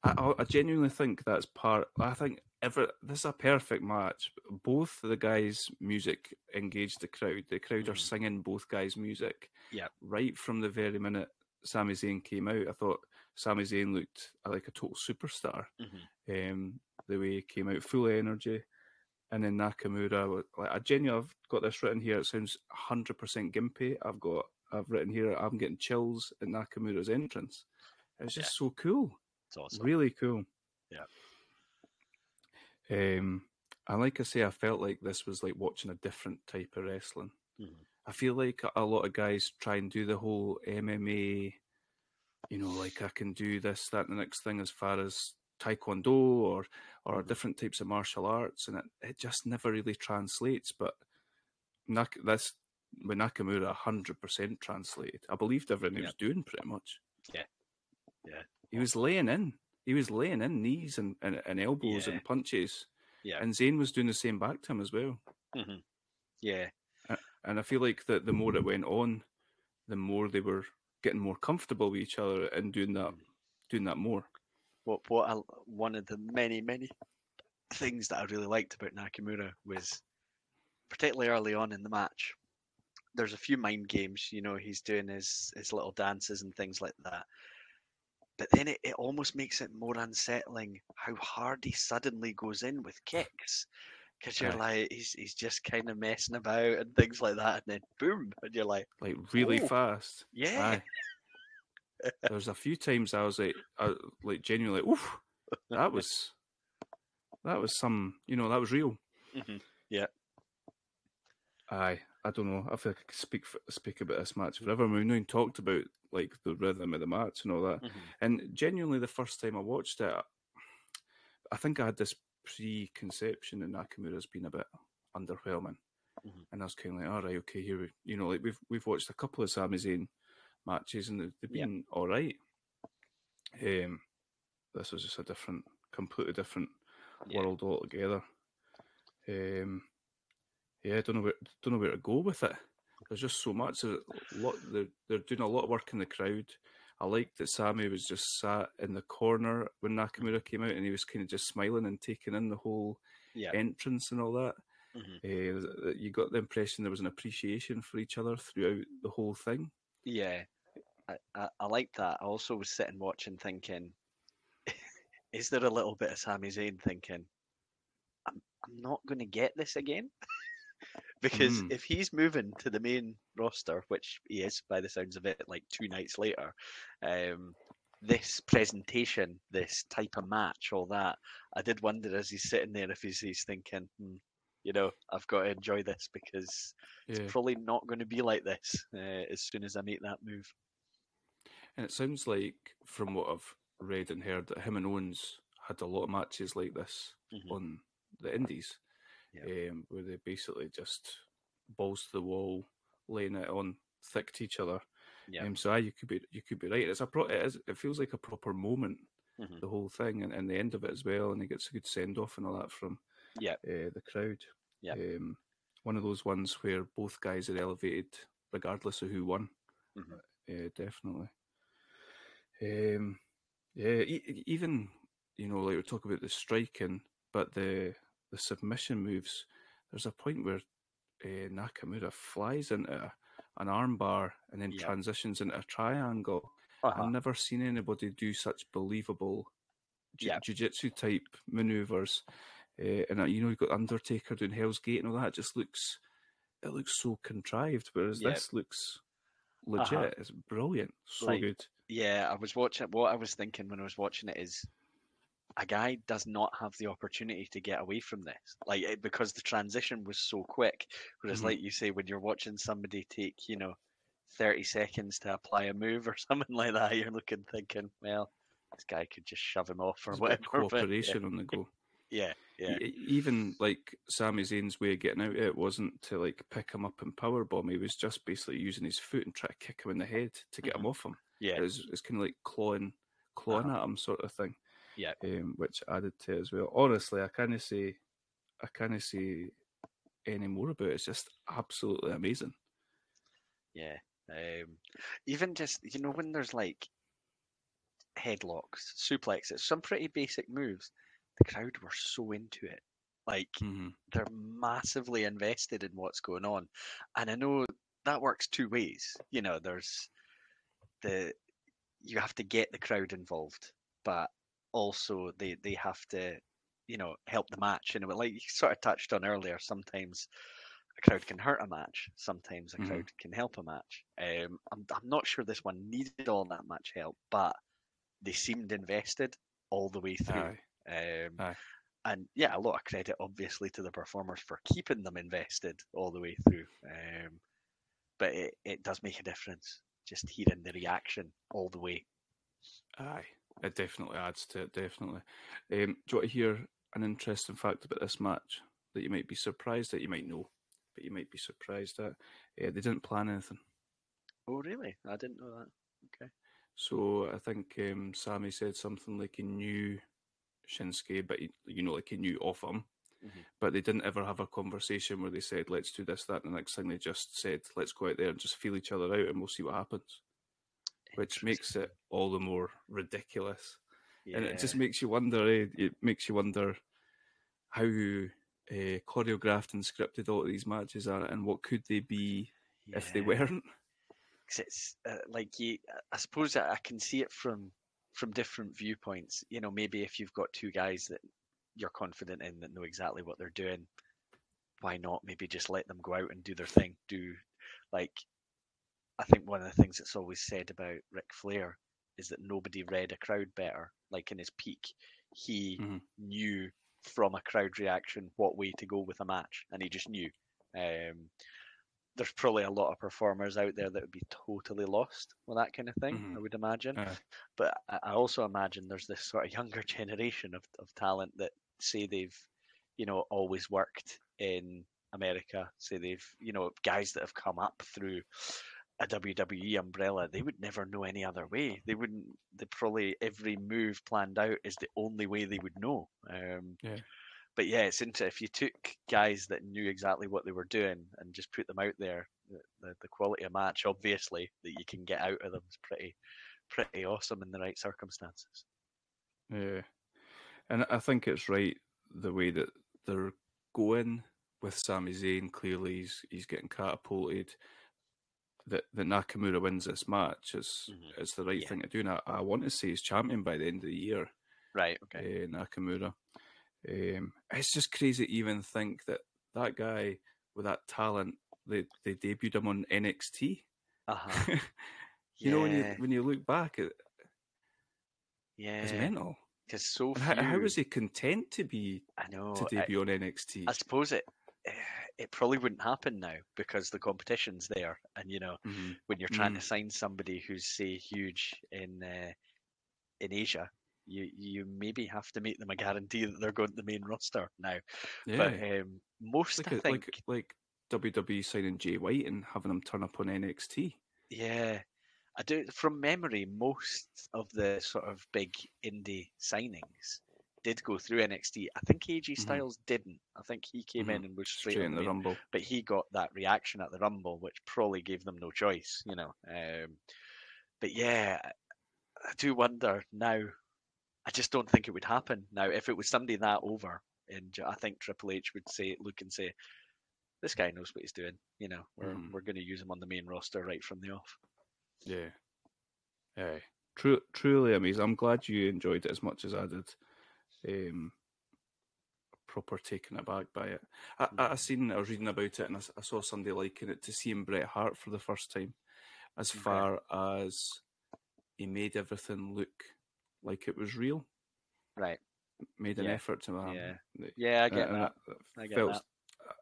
I- I genuinely think that's part. I think ever this is a perfect match. Both the guys' music engaged the crowd. The crowd are Mhm. singing both guys' music. Yeah. Right from the very minute Sami Zayn came out, I thought Sami Zayn looked like a total superstar. Mhm. Um, the way he came out, full of energy, and then Nakamura. Like I genuinely, I've got this written here. It sounds hundred percent gimpy. I've got. I've written here. I'm getting chills at Nakamura's entrance. It was just so cool. It's awesome. Really cool. Yeah. Um, and like I say, I felt like this was like watching a different type of wrestling. Mhm. I feel like a- lot of guys try and do the whole MMA, you know, like I can do this, that, and the next thing as far as taekwondo or or Mhm. different types of martial arts, and it, it just never really translates. But Nak- this with Nakamura, hundred percent translated. I believed everything he was doing pretty much. Yeah. Yeah. He was laying in. He was laying in knees and, and, and elbows Yeah. and punches. Yeah. And Zayn was doing the same back to him as well. Mhm. Yeah, And I feel like that the more it went on, the more they were getting more comfortable with each other and doing that, doing that more. what what I, one of the many many things that I really liked about Nakamura was particularly early on in the match. There's a few mind games, you know, he's doing his his little dances and things like that. But then it, it almost makes it more unsettling how hard he suddenly goes in with kicks. because you're Aye. like he's he's just kind of messing about and things like that, and then boom, and you're like, like really Ooh. fast. yeah. There's a few times I was like, I, like genuinely, like, oof, that was that was some, you know, that was real. Mhm. Aye, I don't know. I feel like I could speak for, speak about this match forever. We've not even talked about like the rhythm of the match and all that. Mhm. And genuinely, the first time I watched it, I think I had this preconception that Nakamura's been a bit underwhelming, Mhm. and I was kind of like, all right, okay, here we, you know, like we've we've watched a couple of Sami Zayn matches and they've, they've Yeah. been all right. Um, this was just a different, completely different Yeah. world altogether. Um, yeah, I don't know where don't know where to go with it. There's just so much. There's a lot. They're they're doing a lot of work in the crowd. I liked that Sami was just sat in the corner when Nakamura came out, and he was kind of just smiling and taking in the whole yeah, entrance and all that. Mhm. Uh, you got the impression there was an appreciation for each other throughout the whole thing. yeah. I, I I like that. I also was sitting watching, thinking, is there a little bit of Sami Zayn thinking, I'm I'm not going to get this again. because Mm. if he's moving to the main roster, which he is by the sounds of it, like two nights later, um, this presentation, this type of match, all that, I did wonder as he's sitting there if he's, he's thinking, hmm, you know, I've got to enjoy this because Yeah, it's probably not going to be like this uh, as soon as I make that move. and it sounds like from what I've read and heard that him and Owens had a lot of matches like this Mhm. on the Indies, Yeah. um, where they basically just balls to the wall, laying it on thick to each other. Yeah. Um, so aye, you could be you could be right. It's a pro- it, is, it feels like a proper moment, Mhm. the whole thing, and, and the end of it as well. And he gets a good send off and all that from Yeah. uh, the crowd. Yeah. Um, one of those ones where both guys are elevated, regardless of who won. Mhm. Uh, definitely. Um, yeah, e- even you know, like we talk about the striking, but the the submission moves. There's a point where uh, Nakamura flies into a, an armbar and then Yeah. transitions into a triangle. Uh-huh. I've never seen anybody do such believable ju- Yeah. jiu-jitsu type maneuvers. Uh, and uh, you know, you've got Undertaker doing Hell's Gate and all that. It just looks, it looks so contrived. Whereas Yeah. this looks legit. It's brilliant. So Like, good. Yeah, I was watching. What I was thinking when I was watching it is, a guy does not have the opportunity to get away from this, like it, because the transition was so quick. Whereas, Mhm. like you say, when you're watching somebody take, you know, thirty seconds to apply a move or something like that, you're looking thinking, well, this guy could just shove him off or There's whatever. cooperation on the go. Yeah, yeah, Even like Sami Zayn's way of getting out of it wasn't to like pick him up and power bomb. He was just basically using his foot and try to kick him in the head to get him off him. yeah, It was, it's kind of like clawing, clawing Uh-huh. at him sort of thing. Yeah. Um, which added to it as well. Honestly, I can't say, I can't say any more about it. It's just absolutely amazing. yeah. Um, even just you know when there's like headlocks, suplexes, some pretty basic moves. The crowd were so into it. Like hmm they're massively invested in what's going on. And I know that works two ways. You know, there's the you have to get the crowd involved, but also they they have to, you know, help the match. And like you sort of touched on earlier, sometimes a crowd can hurt a match. Sometimes a Mhm. crowd can help a match. Um, I'm I'm not sure this one needed all that much help, but they seemed invested all the way through. Aye. Um, Aye. and yeah, a lot of credit obviously to the performers for keeping them invested all the way through. Um, but it, it does make a difference just hearing the reaction all the way. Aye, it definitely adds to it. Definitely. Um, do you want to hear an interesting fact about this match that you might be surprised at? You might know, but you might be surprised at. Uh, they didn't plan anything. Oh, really? I didn't know that. Okay. So I think um, Sami said something like he knew Shinsuke, but he, you know, like he knew of him. Mhm. But they didn't ever have a conversation where they said, "Let's do this, that." And the next thing they just said, "Let's go out there and just feel each other out, and we'll see what happens." Which makes it all the more ridiculous. and it just makes you wonder. Eh? It makes you wonder how uh, choreographed and scripted all of these matches are, and what could they be if they Yeah. weren't. 'Cause it's uh, like you. I suppose I I can see it from from different viewpoints. You know, maybe if you've got two guys that you're confident in that know exactly what they're doing, why not maybe just let them go out and do their thing? Do like I think one of the things that's always said about Ric Flair is that nobody read a crowd better. Like in his peak, he Mhm. knew from a crowd reaction what way to go with a match, and he just knew. Um, there's probably a lot of performers out there that would be totally lost with that kind of thing. I Mhm. would imagine, Aye. but I I also imagine there's this sort of younger generation of, of talent that say they've, you know, always worked in America. Say they've, you know, guys that have come up through a WWE umbrella, they would never know any other way. They wouldn't. They probably every move planned out is the only way they would know. Um, Yeah. But yeah, it's into if you took guys that knew exactly what they were doing and just put them out there, the, the, the quality of match, obviously, that you can get out of them is pretty, pretty awesome in the right circumstances. Yeah, and I think it's right the way that they're going with Sami Zayn. Clearly, he's he's getting catapulted. That that Nakamura wins this match is Mhm. is the right Yeah. thing to do. And I, I want to say he's champion by the end of the year. Right. Okay. uh, Nakamura. Um, it's just crazy to even think that that guy with that talent, they, they debuted him on NXT. Uh huh. you know, when you when you look back, it, it's Yeah. mental. Because so few. how, how was he content to be I know. to I- debut on NXT? I suppose it eh, it probably wouldn't happen now because the competition's there, and you know Mhm. when you're trying Mm. to sign somebody who's say huge in uh, in Asia, you you maybe have to make them a guarantee that they're going to the main roster now. Yeah, But um, most like, I a- think, like like WWE signing Jay White and having him turn up on NXT. yeah, I do from memory. Most of the sort of big indie signings did go through NXT. I think AJ Mhm. Styles didn't. I think he came in and was straight, Straight in the main Rumble. but he got that reaction at the Rumble, which probably gave them no choice, you know. Um, but yeah, I- do wonder now. I just don't think it would happen now. If it was somebody that over, and I think Triple H would say, look and say, "This guy knows what he's doing." You know, we're Mhm. we're going to use him on the main roster right from the off. Yeah. Yeah. True, truly amazing. I'm glad you enjoyed it as much as I did. Um, proper taken aback by it. I, I, I seen, I was reading about it, and I saw somebody liking it to seeing Bret Hart for the first time, as far as he made everything look like it was real. Right? Made an Yeah. effort to Yeah. Yeah, I get and that. I, I get felt that.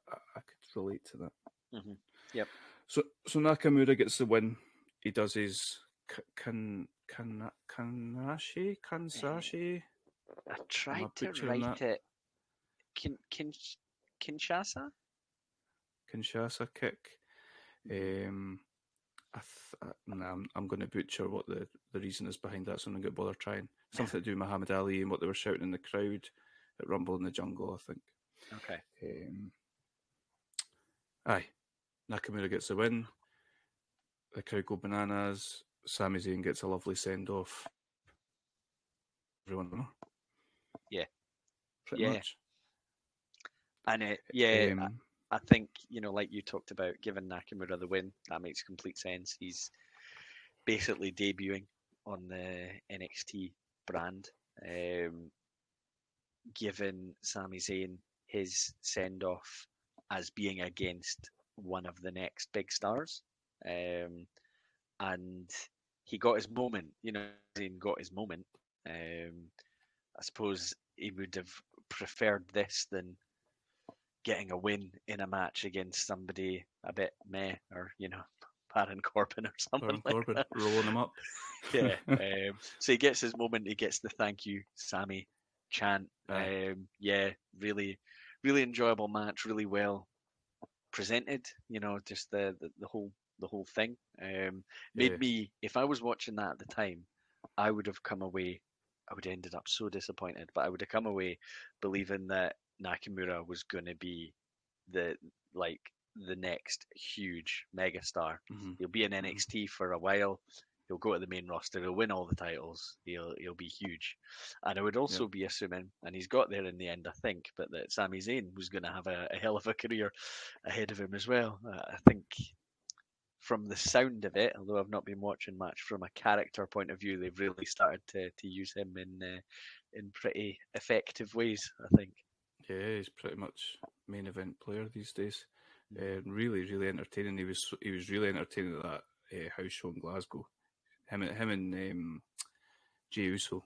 I, I- I could relate to that. Mhm. Yep. So so Nakamura gets the win. He does his kan kan kanashi kansashi. I tried to write that? it. Kin, kin, Kinshasa? Kinshasa kick. Um, I th- nah, I'm, I'm going to butcher what the, the reason is behind that, so I'm not going to bother trying. Something to do with Muhammad Ali and what they were shouting in the crowd at Rumble in the Jungle, I think. Okay. Um, aye, Nakamura gets the win. The crowd go bananas. Sami Zayn gets a lovely send off. Everyone. Pretty Yeah. much. And it, yeah, I- Um, I think you know, like you talked about, giving Nakamura the win, that makes complete sense. He's basically debuting on the NXT brand, um, giving Sami Zayn his send off as being against one of the next big stars, um, and he got his moment. You know, Zayn got his moment. Um, I suppose he would have preferred this than getting a win in a match against somebody a bit meh or you know Baron Corbin or something Baron like Corbin that. rolling him up. Yeah. um, so he gets his moment. He gets the thank you, Sami chant. Aye. Um, yeah, really, really enjoyable match. Really well presented. You know, just the the, the whole the whole thing um, made Yeah. me. If I was watching that at the time, I would have come away. I would have ended up so disappointed, but I would have come away believing that Nakamura was going to be the like the next huge megastar. Mhm. He'll be in NXT for a while. He'll go to the main roster. He'll win all the titles. He'll he'll be huge. And I would also be assuming, and he's got there in the end, I think, but that Sami Zayn was going to have a, a hell of a career ahead of him as well. Uh, I think from the sound of it, although I've not been watching much from a character point of view, they've really started to, to use him in uh, in pretty effective ways. I think. Yeah, he's pretty much main event player these days. Uh, really, really entertaining. He was he was really entertaining at that uh, house show in Glasgow. Him and him and um, Jey Uso,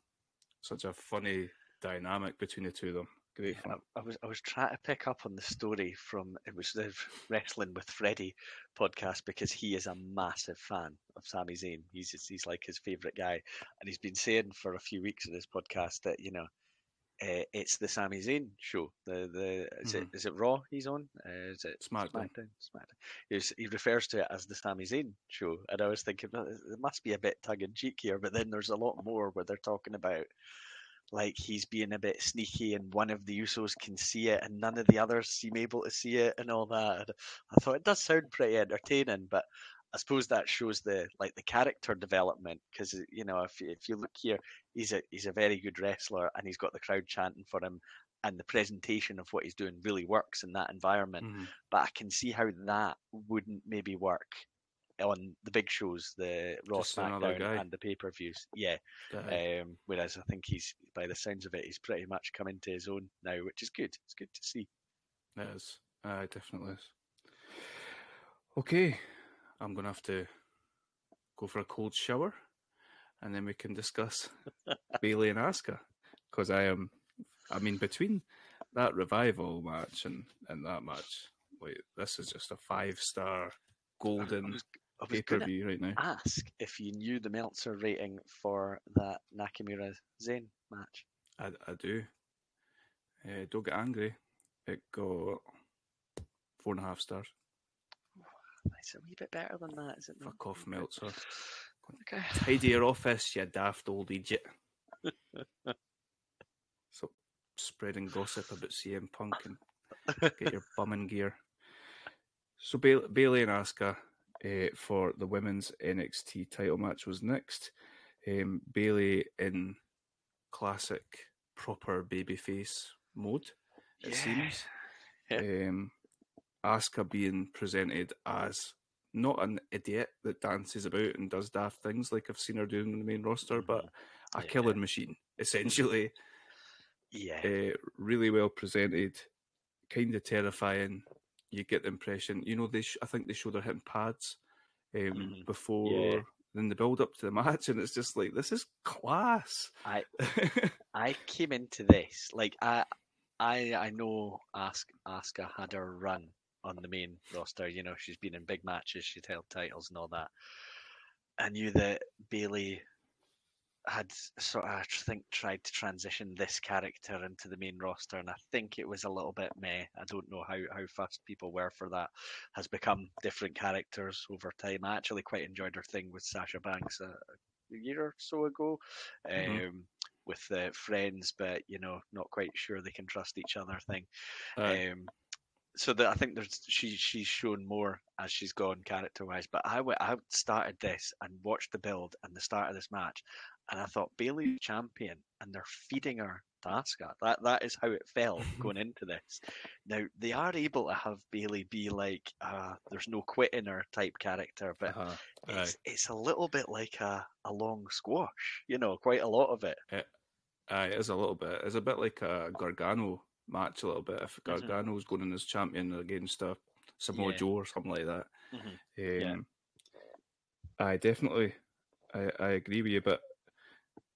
such a funny dynamic between the two of them. Great I. I was I was trying to pick up on the story from it was the Wrestling with Freddie podcast because he is a massive fan of Sami Zayn. He's he's like his favorite guy, and he's been saying for a few weeks in this podcast that you know. Uh, it's the Sami Zayn show. The the is it is it Raw he's on? Uh, is it SmackDown. SmackDown. SmackDown. He, was- he refers to it as the Sami Zayn show, and I was thinking well, it must be a bit tongue in cheek here, but then there's a lot more where they're talking about like he's being a bit sneaky and one of the Usos can see it and none of the others seem able to see it and all that. And I thought it does sound pretty entertaining, but I suppose that shows the like the character development because you know if you- if you look here, he's a he's a very good wrestler and he's got the crowd chanting for him, and the presentation of what he's doing really works in that environment. Mhm. But I can see how that wouldn't maybe work on the big shows, the Raw, Just SmackDown, and the pay per views. Yeah. Um, whereas I think he's, by the sounds of it, he's pretty much come into his own now, which is good. It's good to see. It is. Aye, definitely is. Okay, I'm gonna have to go for a cold shower, and then we can discuss Bayley and Asuka because I am. I mean, between that revival match and and that match, like this is just a five star I golden was, I was going to right now. ask if you knew the Meltzer rating for that Nakamura Zayn match. I, I do. Uh, don't get angry. It got four and a half stars. It's a wee bit better than that, is it? not? Fuck off, Meltzer. Okay. Tidy your office, you daft old idiot. so spreading gossip about CM Punk and get your bum in gear. So Bayley, Bayley and Asuka uh, for the women's NXT title match was next. Um, Bayley in classic proper babyface mode, it Yeah. seems. Yeah. Um, Asuka being presented as not an idiot that dances about and does daft things like I've seen her doing in the main roster, but a Yeah. killing machine, essentially. Yeah. uh, really well presented, kind of terrifying. You get the impression, you know, they sh- I think they showed her hitting pads um, Mhm. before in the build up to the match, and it's just like this is class. I I came into this like I I I know Ask Asuka had her run on the main roster. You know, she's been in big matches, she's held titles and all that. I knew that Bayley had sort of I think tried to transition this character into the main roster, and I think it was a little bit meh. I don't know how how fast people were for that. Has become different characters over time. I actually quite enjoyed her thing with Sasha Banks a, a year or so ago. Mhm. Um, with the friends, but you know, not quite sure they can trust each other thing. Aye. Um, so that I think there's she she's shown more as she's gone character wise. But I went, I started this and watched the build and the start of this match, and I thought Bayley's champion, and they're feeding her Asuka. That that is how it felt going into this. Now they are able to have Bayley be like, uh, there's no quitting her type character, but Uh-huh. It's it's a little bit like a a long squash. You know, quite a lot of it. Aye, it is a little bit. It's a bit like a Gargano match, a little bit. If. Gargano's going in as champion against a Samoa Yeah. Joe or something like that. Mhm. Um, Yeah. I definitely, I, I agree with you, but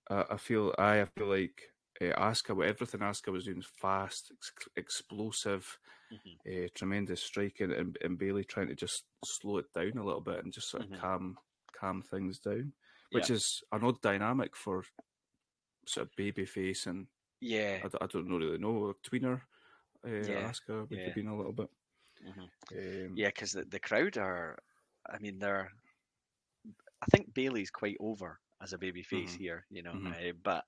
I, I feel I, I feel like uh, Asuka, everything Asuka was doing, was fast, ex- explosive, Mhm. uh, tremendous striking, and, and Bayley trying to just slow it down a little bit and just sort of Mhm. calm calm things down, which Yeah. is an odd dynamic for sort of baby face and Yeah. I don't know really know tweener. Uh, Yeah, Asuka would yeah. have been a little bit. Mhm. Um, Yeah, because the, the crowd are, I mean, they're. I think Bayley's quite over as a baby face Mhm. here, you know, Mhm. uh, but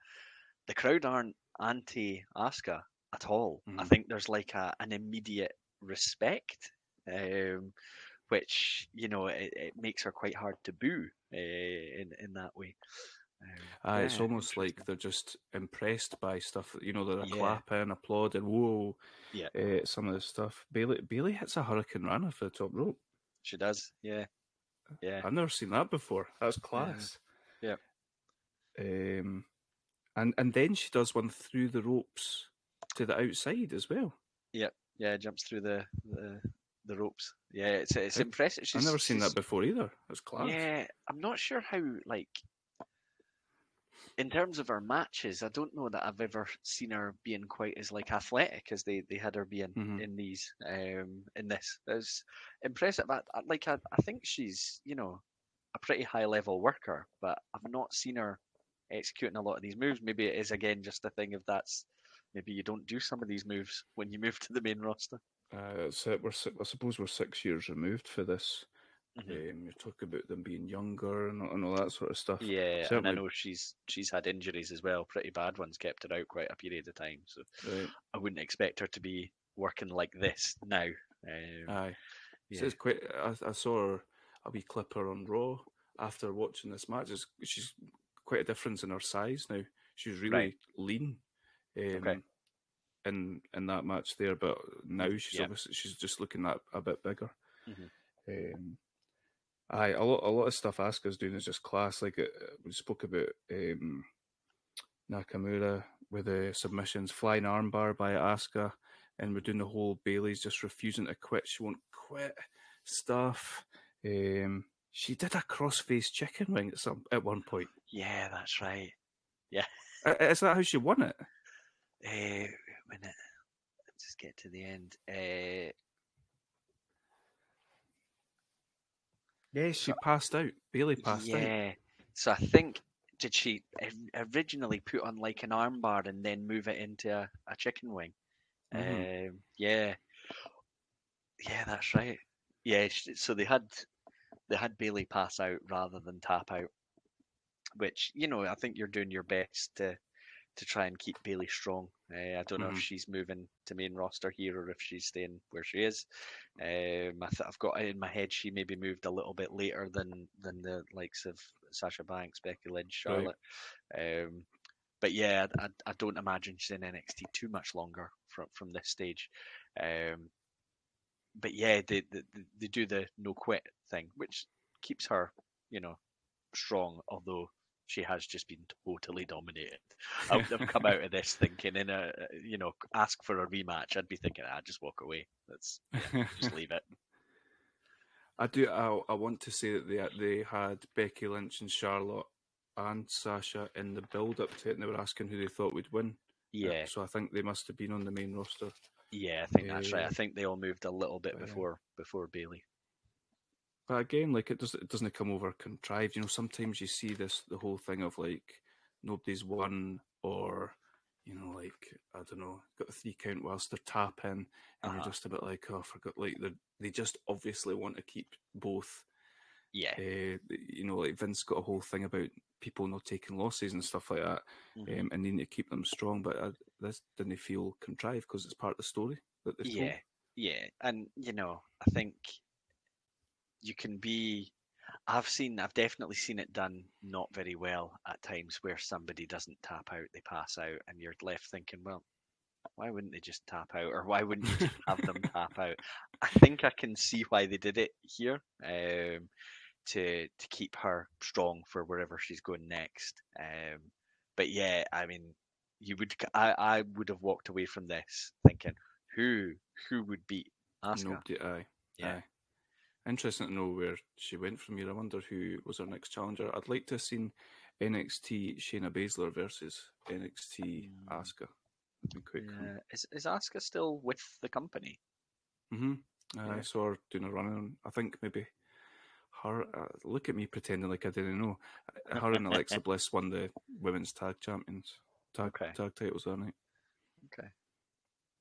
the crowd aren't anti Asuka at all. I Mhm. think there's like a an immediate respect, um, which you know it, it makes her quite hard to boo uh, in in that way. Um, Aye, it's almost like they're just impressed by stuff. that- You know, they're Yeah. clapping, applauding. Whoa! Yeah. Uh, some of the stuff. Bayley Bayley hits a hurricanrana for the top rope. she does. Yeah, yeah. I've never seen that before. That's was class. Um, and and then she does one through the ropes. to the outside as well. Yeah, yeah, jumps through the the, the ropes. Yeah, it's it's I- impressive. I've never seen that before either. It's class. Yeah, I'm not sure how like in terms of her matches, I don't know that I've ever seen her being quite as like athletic as they, they had her being Mhm. in these um in this. It's impressive. I, I- like I, I think she's you know a pretty high level worker, but I've not seen her executing a lot of these moves. Maybe it is again just a thing of that's maybe you don't do some of these moves when you move to the main roster. Uh, that's it. We're, I suppose we're six years removed for this. Mhm. Um, you talk about them being younger and, all- and all that sort of stuff. Yeah, and I know she's she's had injuries as well, pretty bad ones, kept her out quite a period of time. So Right. I wouldn't expect her to be working like this now. Um, Aye. yeah. So it's quite. I, I saw her a wee clip her on Raw after watching this match. It's, she's quite a difference in her size now. She was really Right. lean. Um, Okay. In in that match there, but now she's Yeah. obviously she's just looking that a bit bigger. Mhm. Um, aye, a lot a lot of stuff Asuka's doing is just class. Like uh, we spoke about um, Nakamura with the submissions, flying armbar by Asuka, and we're doing the whole Bayley's just refusing to quit. She won't quit stuff. Um, she did a crossface chicken wing at some at one point. yeah, that's right. Yeah, Is that how she won it? Uh, minute, let's just get to the end. Uh, Yeah, she passed out. Bayley passed out. yeah, so I think did she originally put on like an armbar and then move it into a, a chicken wing? Mhm. Um, yeah, yeah, that's right. Yeah, so they had they had Bayley pass out rather than tap out, which you know I think you're doing your best to to try and keep Bayley strong. Uh, I don't know Mhm. if she's moving to main roster here or if she's staying where she is. Um, I th- I've got it in my head she maybe moved a little bit later than than the likes of Sasha Banks, Becky Lynch, Right. Charlotte. Um, but yeah, I, I don't imagine she's in NXT too much longer from from this stage. Um, but yeah, they, they they do the no quit thing, which keeps her, you know, strong. Although she has just been totally dominated. I would have come out of this thinking, in a you know, ask for a rematch. I'd be thinking, I ah, just walk away. Let's just leave it. I do. I, I want to say that they they had Becky Lynch and Charlotte and Sasha in the build up to it, and they were asking who they thought would win. Uh, Yeah, So I think they must have been on the main roster. Yeah, I think that's right. I think they all moved a little bit before before Bayley. But again, like it does, it doesn't come over contrived. You know, sometimes you see this the whole thing of like nobody's won, or you know, like I don't know, got a three count whilst they're tapping, and Uh-huh. you're just a bit like, oh, I forgot. Like they they just obviously want to keep both. Yeah, Uh, you know, like Vince got a whole thing about people not taking losses and stuff like that, mhm. um, and needing to keep them strong. But uh, this didn't feel contrived because it's part of the story that they told. yeah, yeah, and you know, I think you can be. I've seen, I've definitely seen it done not very well at times where somebody doesn't tap out, they pass out, and you're left thinking, well, why wouldn't they just tap out, or why wouldn't you just have them tap out? I think I can see why they did it here, um, to to keep her strong for wherever she's going next. Um, but yeah, I mean, you would I, I would have walked away from this thinking, who, who would beat Asuka? Nobody, aye. Yeah. Aye. Interesting to know where she went from here. I wonder who was her next challenger. I'd like to have seen NXT Shayna Baszler versus NXT Mm. Asuka. That'd be quite cool. Yeah. Is is Asuka still with the company? hmm I Yeah. saw her doing a run on. I think maybe her. Uh, look at me pretending like I didn't know. Her and Alexa Bliss won the women's tag champions tag Okay. tag titles that night. Okay.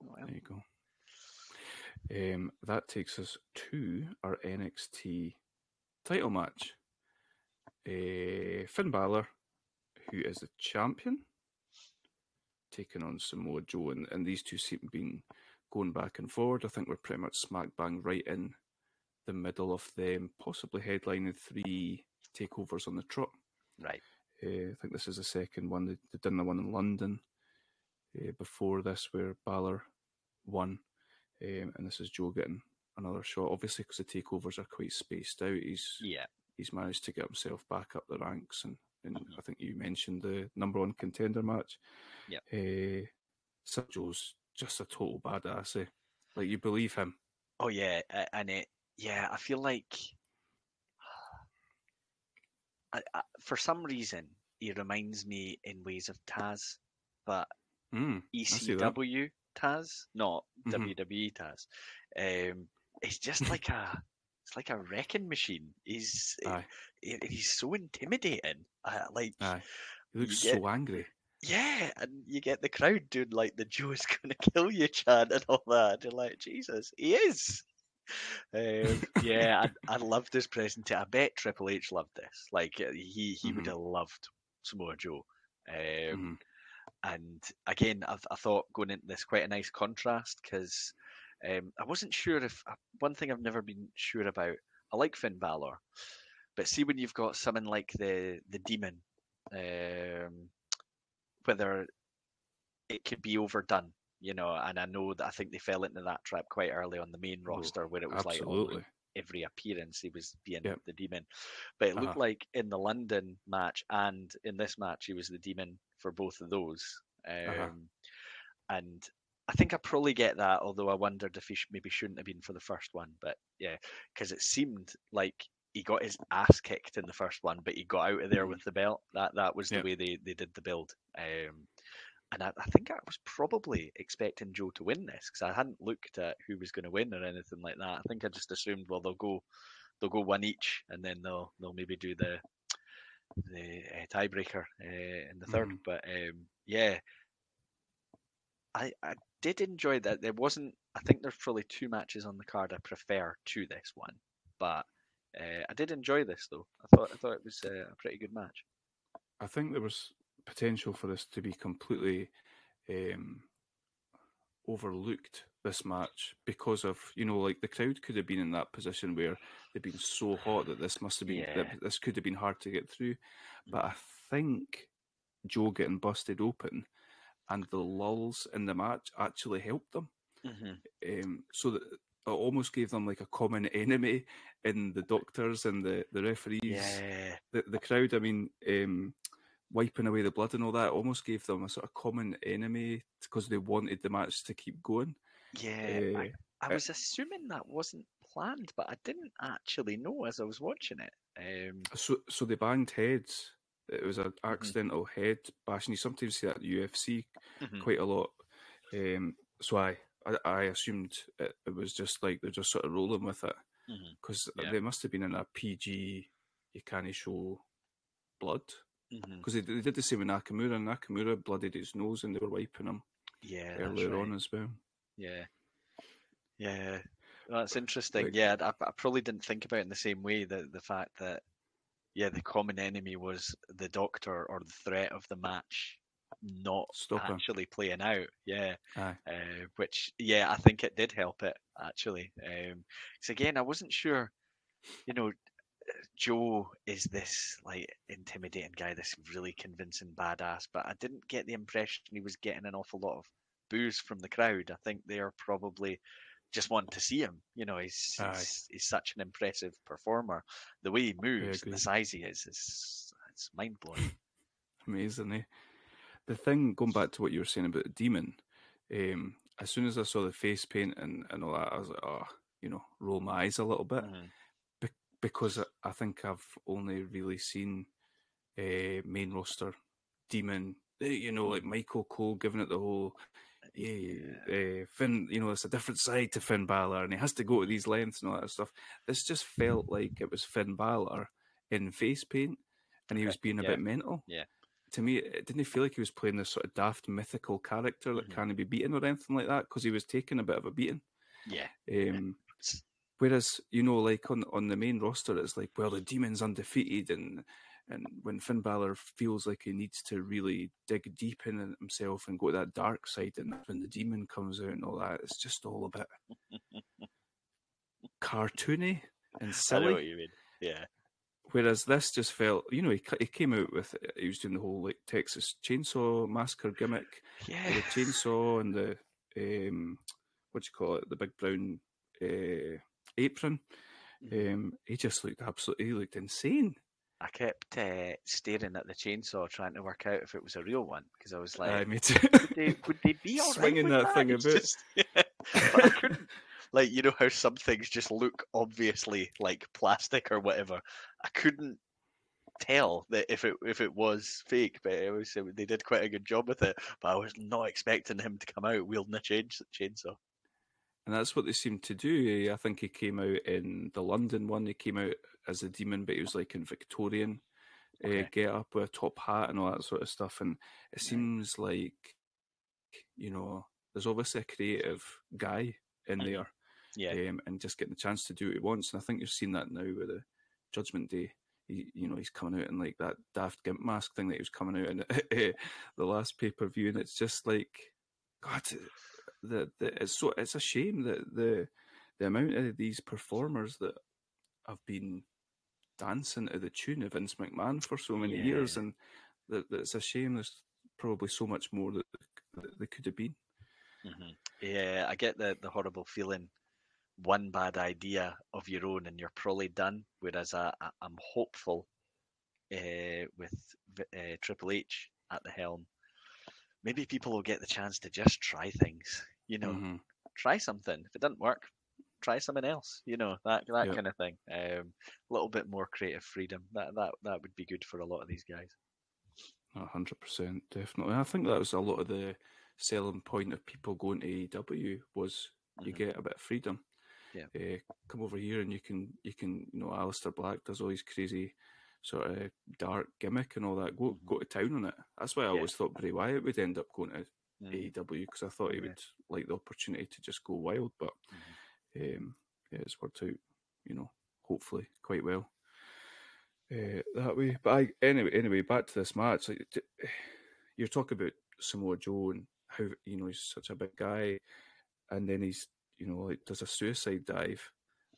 Well, There you go. Um, that takes us to our NXT title match. Uh, Finn Balor, who is the champion, taking on Samoa Joe, and, and these two seem to be going back and forward. I think we're pretty much smack bang right in the middle of them, possibly headlining three takeovers on the trot. right. Uh, I think this is the second one. They, they've done the one in London uh, before this, where Balor won, um, and this is Joe getting another shot. Obviously, because the takeovers are quite spaced out, he's Yeah. he's managed to get himself back up the ranks, and, and I think you mentioned the number one contender match. Yep. Uh, so Joe's just a total badass. Eh? Like you believe him. Oh yeah, and it yeah, I feel like I, I, for some reason he reminds me in ways of Taz, but Mm. ECW Taz, not Mhm. WWE Taz. Um, it's just like a it's like a wrecking machine. He's he- he's so intimidating. Uh, like aye. He looks Yeah. so angry. yeah, and you get the crowd doing like the Joe's gonna kill you chant and all that. You're like, Jesus, he is. Um, yeah, I, I loved this presentation. I bet Triple H loved this. Like uh, he he would Mhm. have loved Samoa Joe. Um, Mhm. and again, I, I thought going into this quite a nice contrast because um, I wasn't sure if uh, one thing I've never been sure about. I like Finn Balor, but see when you've got someone like the the Demon, um, whether it could be overdone, you know. And I know that I think they fell into that trap quite early on the main Oh, roster where it was like oh, every appearance he was being Yep. the demon. But it looked Uh-huh. like in the London match and in this match he was the demon for both of those. Um, Uh-huh. And I think I probably get that, although I wondered if he sh- maybe shouldn't have been for the first one. But yeah, because it seemed like he got his ass kicked in the first one, but he got out of there Mhm. with the belt. That that was the Yep. way they, they did the build. Um, and I, I think I was probably expecting Joe to win this because I hadn't looked at who was going to win or anything like that. I think I just assumed, well, they'll go, they'll go one each, and then they'll they'll maybe do the the uh, tiebreaker uh, in the 3rd Mhm. But um, yeah, I I did enjoy that. There wasn't. I think there's probably two matches on the card I prefer to this one, but uh, I did enjoy this though. I thought I thought it was uh, a pretty good match. I think there was potential for this to be completely um, overlooked this match because of you know like the crowd could have been in that position where they've been so hot that this must have been Yeah. that this could have been hard to get through. But i think joe getting busted open and the lulls in the match actually helped them. Mm-hmm. um, so that it almost gave them like a common enemy in the doctors and the, the referees. Yeah, the, the crowd, I mean, um, wiping away the blood and all that almost gave them a sort of common enemy because they wanted the match to keep going. yeah. I, Uh, I uh, was assuming that wasn't planned, but I didn't actually know as I was watching it. Um, so, so they banged heads. It was an Mm-hmm. accidental head bashing. You sometimes see that UFC mhm. quite a lot. Um, so I, I, I assumed it, it was just like they're just sort of rolling with it because Yeah. they must have been in a PG. You can't show blood Mhm. because they, they did the same with Nakamura. and Nakamura bloodied his nose and they were wiping him Yeah, earlier right. on as well. Yeah, yeah, that's interesting. Like- yeah, I, I probably didn't think about it in the same way. that the fact that yeah, the common enemy was the doctor or the threat of the match not Stop him. actually playing out. Yeah, uh, which yeah, I think it did help it actually. Um, 'cause again, I wasn't sure. You know, Joe is this like intimidating guy, this really convincing badass, but I didn't get the impression he was getting an awful lot of boos from the crowd. I think they are probably just wanting to see him. You know, he's he's, he's such an impressive performer. The way he moves, and the size he is, is it's mind blowing. Amazing, eh? The thing, going back to what you were saying about the demon, um, as soon as I saw the face paint and, and all that, I was like, oh, you know, roll my eyes a little bit Mhm. Because I, think I've only really seen uh, main roster demon, eh, you know, like Michael Cole giving it the whole, yeah, uh, Finn, you know, it's a different side to Finn Balor and he has to go to these lengths and all that stuff. This just felt like it was Finn Balor in face paint and he was being a yeah, bit mental. yeah. To me, it didn't feel like he was playing this sort of daft mythical character that Mhm. can't be beaten or anything like that because he was taking a bit of a beating. Yeah, Um, whereas you know, like on on the main roster, it's like, well, the demon's undefeated, and and when Finn Balor feels like he needs to really dig deep in himself and go to that dark side, and when the demon comes out and all that, it's just all a bit cartoony and I know silly. what you mean. Yeah, Whereas this just felt, you know, he he came out with he was doing the whole like Texas Chainsaw Massacre gimmick, yeah, the chainsaw and the um, what do you call it, the big brown uh, apron. Mhm. Um, he just looked absolutely, he looked insane. I kept uh, staring at the chainsaw, trying to work out if it was a real one, because I was like, Aye, me too. would they, would they be all right Swinging with that thing It's about. just- yeah. I couldn't, like you know how some things just look obviously like plastic or whatever. I couldn't tell that if it if it was fake, but it was they did quite a good job with it. But I was not expecting him to come out wielding a chains- chainsaw. And that's what they seem to do. eh, I think he came out in the London one. He came out as a demon, but he was like in Victorian Okay. uh, get up with a top hat and all that sort of stuff. And it seems like, you know, there's obviously a creative guy in Mhm. there, Yeah, um, and just getting the chance to do what he wants. And I think you've seen that now with the Judgment Day. He, you know, he's coming out in like that Daft Gimp mask thing that he was coming out in the last pay per view, and it's just like, God, the, the it's so it's a shame that the the amount of these performers that have been dancing to the tune of Vince McMahon for so many years, and that, that it's a shame. There's probably so much more that, that they could have been. hmm yeah. I get the the horrible feeling. One bad idea of your own, and you're probably done. Whereas I, I I'm hopeful uh, with uh, Triple H at the helm. Maybe people will get the chance to just try things. You know, Mhm. try something. If it doesn't work, try something else. You know that that Yeah. kind of thing. Um, a little bit more creative freedom. That that that would be good for a lot of these guys. A hundred percent, definitely. I think that was a lot of the selling point of people going to AEW was you Mhm. get a bit of freedom. Yeah. Uh, come over here and you can you can you know Aleister Black does all these crazy sort of dark gimmick and all that. Go Mhm. go to town on it. That's why I Yeah. always thought Bray Wyatt would end up going to Mm. AEW because I thought he Yeah. would like the opportunity to just go wild. But um, yeah, it's worked out, you know, hopefully quite well uh, that way. But I, anyway, anyway, back to this match. Like, you're talking about Samoa Joe and how you know he's such a big guy, and then he's you know like does a suicide dive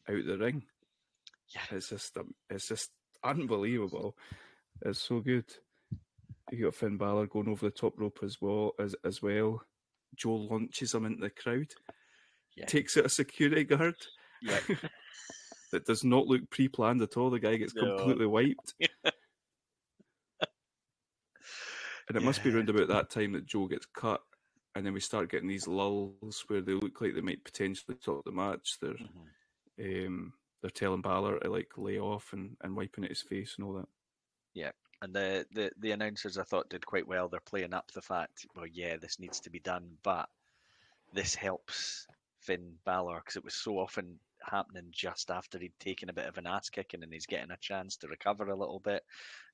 out the ring. Yeah. It's just um, it's just unbelievable. It's so good. You got Finn Balor going over the top rope as well as as well. Joe launches him into the crowd, Yeah. takes out a security guard Yeah. that does not look pre-planned at all. The guy gets No. completely wiped. and it must be around about that time that Joe gets cut, and then we start getting these lulls where they look like they might potentially top the match. They're Mhm. um, they're telling Balor to like lay off and, and wiping at his face and all that. And the, the, the announcers I thought did quite well. They're playing up the fact, well, yeah, this needs to be done, but this helps Finn Balor because it was so often happening just after he'd taken a bit of an ass kicking and he's getting a chance to recover a little bit.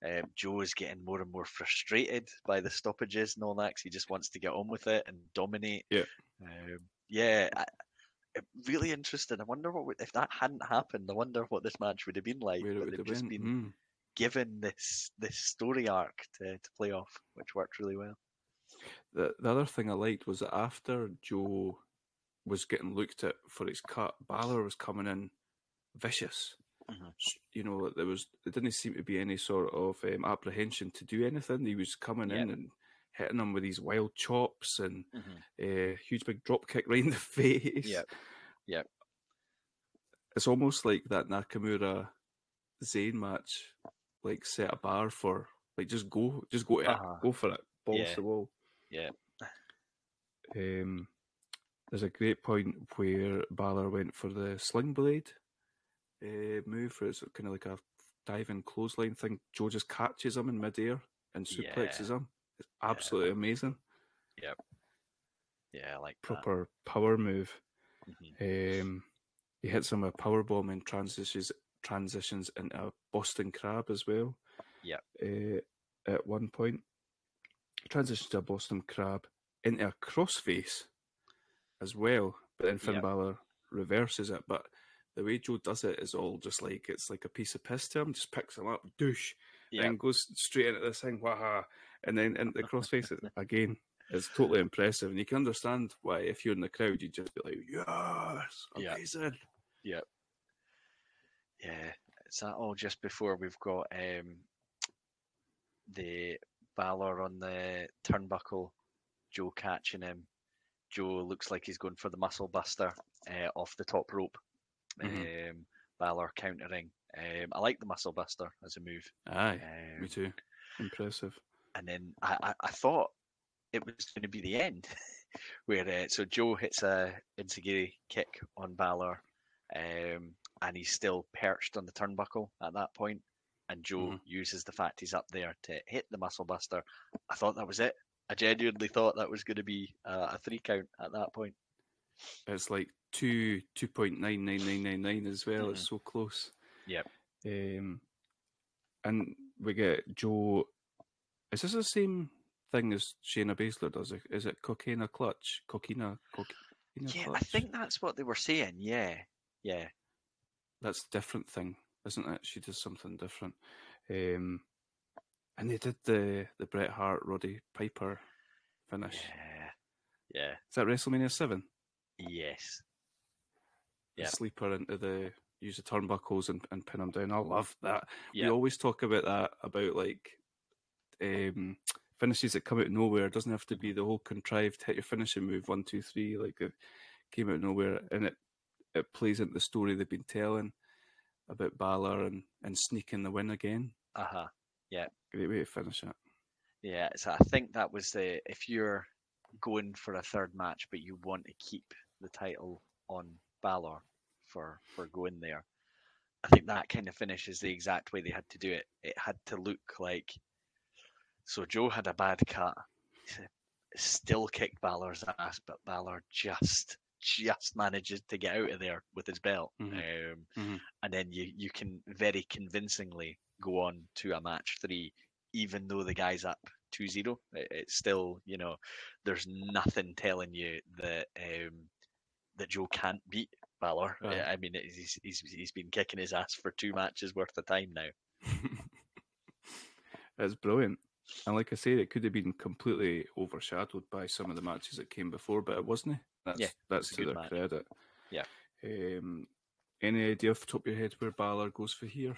Um, Joe is getting more and more frustrated by the stoppages and all that he just wants to get on with it and dominate. Yeah. Um, yeah. I, really interesting. I wonder what if that hadn't happened. I wonder what this match would have been like. Where it would have just been. been Mm. Given this this story arc to, to play off, which worked really well. The the other thing I liked was that after Joe was getting looked at for his cut, Balor was coming in vicious. Mhm. You know, there was there didn't seem to be any sort of um, apprehension to do anything. He was coming in and hitting him with these wild chops and Mhm. a huge big drop kick right in the face. Yep. Yep. It's almost like that Nakamura Zayn match, like set a bar for like just go, just go Uh-huh. it, go for it, balls Yeah. the wall. Yeah. Um, there's a great point where Balor went for the sling blade uh, move, where it's kind of like a diving clothesline thing. Joe just catches him in midair and suplexes him. It's absolutely amazing. Yeah, I like that. Proper power move. Mhm. Um, he hits him with a power bomb and transitions transitions into a Boston Crab as well. Yeah. Uh, at one point, transitions to a Boston Crab into a crossface as well. But then Finn Yep. Balor reverses it. But the way Joe does it is all just like it's like a piece of piss to him. Just picks him up, douche, Yeah, and goes straight into this thing, waha, and then into the crossface again. It's totally impressive, and you can understand why if you're in the crowd, you'd just be like, "Yes, amazing." Yeah. amazing." Yeah. Is that all just before we've got um the Balor on the turnbuckle, Joe catching him. Joe looks like he's going for the muscle buster uh, off the top rope. Mhm. Um, Balor countering. Um, I like the Muscle Buster as a move. Aye, Um, me too. Impressive. and then I, I, I thought it was going to be the end, where uh, so Joe hits a enzuigiri kick on Balor, um, and he's still perched on the turnbuckle at that point, and Joe Mhm. uses the fact he's up there to hit the muscle buster. I thought that was it. I genuinely thought that was going to be uh, a three count at that point. It's like two two point nine nine nine nine nine as well. It's so close. Yep. Um, and we get Joe. Is this the same thing as Shayna Baszler does? it? Is it Coquina Clutch? Coquina, Coquina Yeah, Clutch? I think that's what they were saying. Yeah, yeah, that's a different thing, isn't it? She does something different. Um, and they did the the Bret Hart Roddy Piper finish. yeah, yeah. Is that WrestleMania seven? Yes. Yeah. Sleeper into the use the turnbuckles and, and pin them down. I love that. We always talk about that about like um, finishes that come out of nowhere. It doesn't have to be the whole contrived hit your finishing move one two three like it came out of nowhere, and it it plays into the story they've been telling about Balor and and sneaking the win again. Uh huh. Yeah. Great way to finish it. Yeah, so I think that was the if you're going for a third match, but you want to keep the title on Balor for for going there. I think that kind of finish is the exact way they had to do it. It had to look like so Joe had a bad cut, still kicked Balor's ass, but Balor just just manages to get out of there with his belt. Mhm. Um, Mhm. and then you you can very convincingly go on to a match three, even though the guy's up 2-0. It, it's still, you know, there's nothing telling you that um, that Joe can't beat Balor. Right. I mean, he's, he's he's been kicking his ass for two matches worth of time now. That's brilliant. And like I said, it could have been completely overshadowed by some of the matches that came before, but it wasn't. That's Yeah, that's to their match. credit. Yeah. Um, any idea off the top of your head where Balor goes for here?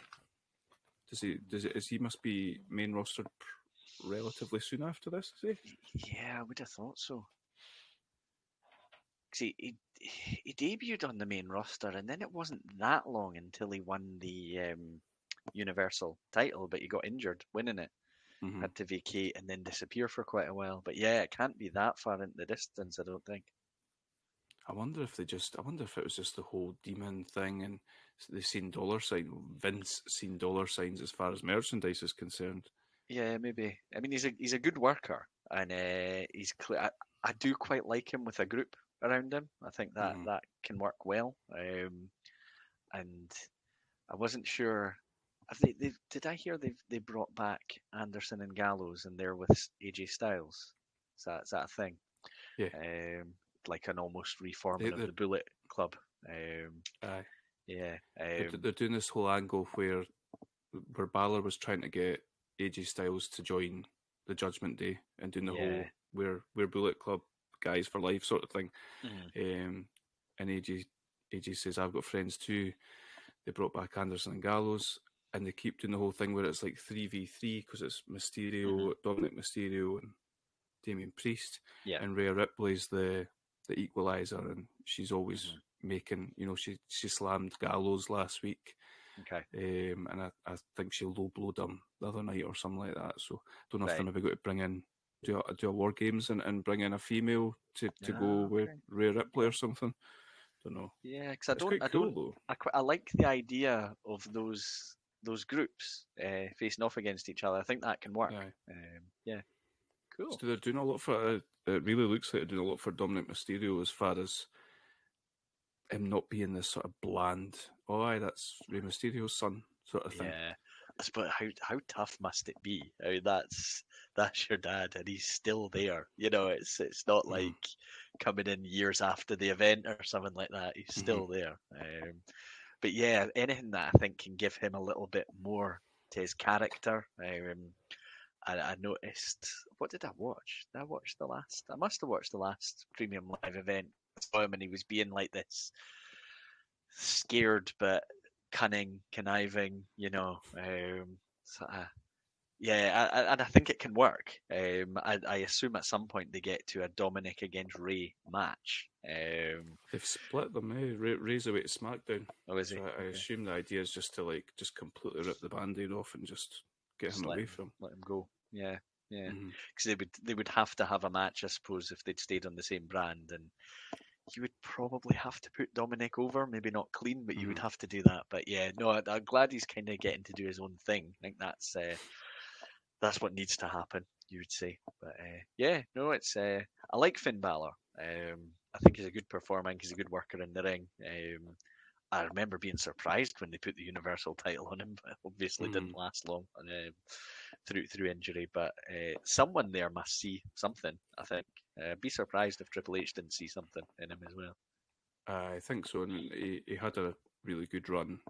Does he? Does it? Is he must be main roster pr- relatively soon after this? Is he? Yeah, I would have thought so. 'Cause he, he he debuted on the main roster, and then it wasn't that long until he won the um, Universal title, but he got injured winning it. Mhm. had to vacate and then disappear for quite a while. But yeah, it can't be that far into the distance, I don't think. I wonder if they just. I wonder if it was just the whole demon thing, and they've seen dollar sign. Vince seen dollar signs as far as merchandise is concerned. Yeah, maybe. I mean, he's a he's a good worker, and uh, he's clear. I, I do quite like him with a group around him. I think that Mhm. that can work well. Um, and I wasn't sure. They, they did I hear they they brought back Anderson and Gallows, and they're with AJ Styles. Is that is that a thing? Yeah. Um, like an almost reforming of the Bullet Club. Um, Aye. yeah. They're, Um, they're doing this whole angle where where Balor was trying to get AJ Styles to join the Judgment Day and doing the whole Yeah. we're we're Bullet Club guys for life sort of thing. mhm. Um, and AJ AJ says I've got friends too. They brought back Anderson and Gallows, and they keep doing the whole thing where it's like three v three because it's Mysterio, Dominic Mysterio, and Damian Priest, Yeah. and Rhea Ripley's the the equalizer, and she's always Mm-hmm. making you know she she slammed Gallows last week. Okay. Um, and I, I think she low blowed him the other night or something like that. So don't know if Right. they're maybe going to bring in do a, do a war games and, and bring in a female to, to Ah, go with okay. Rhea Ripley or something. Don't know. Yeah, because I don't, I cool don't, though. I, quite, I like the idea of those those groups uh, facing off against each other. I think that can work. Aye. Um, yeah, cool. So they're doing a lot for. Uh, it really looks like they're doing a lot for Dominic Mysterio as far as him not being this sort of bland. Oh, aye, that's Rey Mysterio's son sort of thing. Yeah, suppose how how tough must it be? I mean, that's that's your dad, and he's still there. You know, it's it's not Mhm. like coming in years after the event or something like that. He's still there. Um, but yeah, anything that I think can give him a little bit more to his character. Um, I, I noticed. What did I watch? Did I watch the last? I must have watched the last premium live event. I saw him, and he was being like this, scared but cunning, conniving. You know, um, sort of, Yeah, I, I, and I think it can work. Um, I, I assume at some point they get to a Dominic against Rey match. Um, They've split them, eh? Ra- Rey's away to SmackDown. oh, is he? I, I Okay. assume the idea is just to like just completely rip the band-aid off and just get Just him let away him- from. Let him go. Yeah, yeah. Because they would they would have to have a match, I suppose, if they'd stayed on the same brand, and you would probably have to put Dominic over. Maybe not clean, but you would Mhm. have to do that. But yeah, no, I, I'm glad he's kind of getting to do his own thing. I think that's uh, that's what needs to happen. You would say, but uh, yeah, no, it's uh, I like Finn Balor. Um, I think he's a good performer. I think he's a good worker in the ring. Um, I remember being surprised when they put the Universal title on him, but obviously didn't last long um, through through injury. But uh, someone there must see something. I think. Uh, be surprised if Triple H didn't see something in him as well. I think so, and he, he had a really good run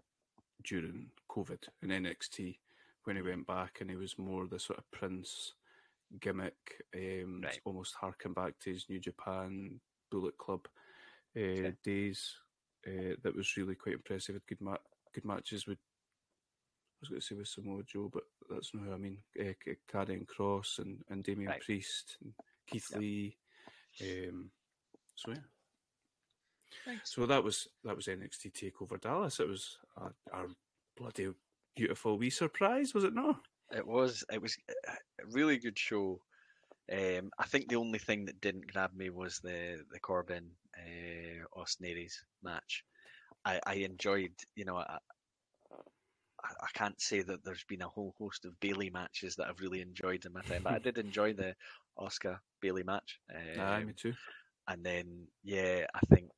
during COVID in NXT when he went back, and he was more the sort of Prince gimmick, um, Right. almost harken back to his New Japan Bullet Club uh, days. Uh, that was really quite impressive. Had good ma- good matches with. I was going to say with Samoa Joe, but that's not who I mean. Uh, Karrion Kross and and Damian Right. Priest, and Keith Yep. Lee. Um, so yeah. Thanks. So that was that was NXT Takeover Dallas. It was a, a bloody beautiful wee surprise, was it not? It was it was a really good show. Um, I think the only thing that didn't grab me was the the Corbin uh, match. I, I enjoyed, you know, I, I can't say that there's been a whole host of Bayley matches that I've really enjoyed in my time, but I did enjoy the Asuka Bayley match. Aye, Um, me too. and then yeah, I think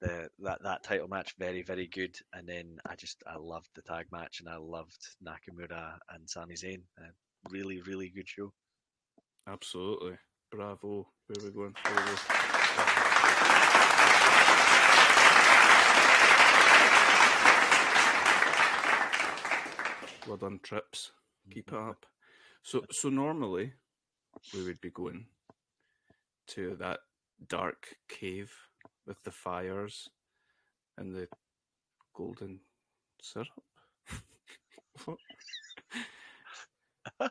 the that that title match very very good. And then I just I loved the tag match and I loved Nakamura and Sami Zayn. Uh, really really good show. Absolutely. Bravo. Where are we going? Where are we? Well done, trips. Keep it up. So, so normally we would be going to that dark cave with the fires and the golden syrup.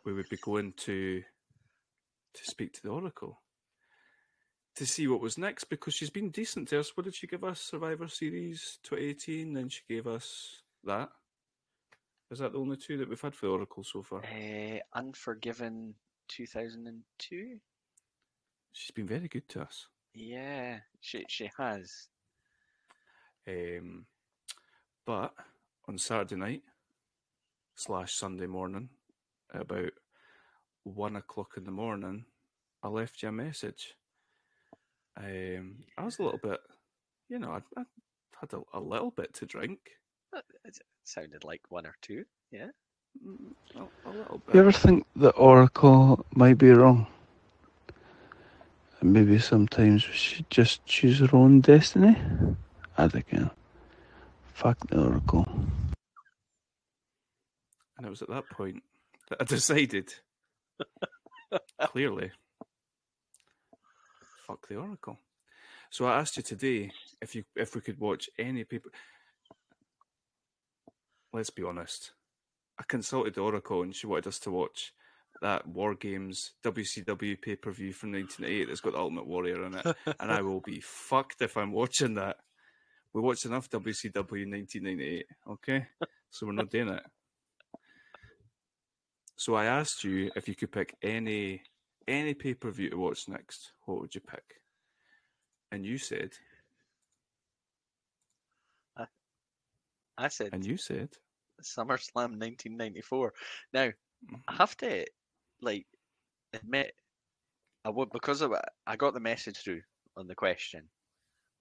We would be going to to speak to the Oracle to see what was next because she's been decent to us. What did she give us? Survivor Series 2018, then she gave us that. Is that the only two that we've had for the Oracle so far? Uh, Unforgiven 2002. She's been very good to us. Yeah, she she has. Um, but on Saturday night slash Sunday morning, about one o'clock in the morning, I left you a message. Um, I was a little bit, you know, I, I had a, a little bit to drink. Uh, It sounded like one or two. Yeah. Mm, A, a little You ever think the Oracle might be wrong? Maybe sometimes we should just choose our own destiny? I think, yeah. Fuck the Oracle. And it was at that point that I decided, clearly, fuck the Oracle. So I asked you today if you if we could watch any people. Let's be honest. I consulted the Oracle and she wanted us to watch that War Games WCW pay per view from 1988 that's got the Ultimate Warrior in it, and I will be fucked if I'm watching that. We watched enough WCW in 1998, okay? So we're not doing it. So I asked you if you could pick any any pay per view to watch next. What would you pick? And you said, I said and you said, SummerSlam 1994. Now, I Mhm. have to like admit, I would because of I got the message through on the question,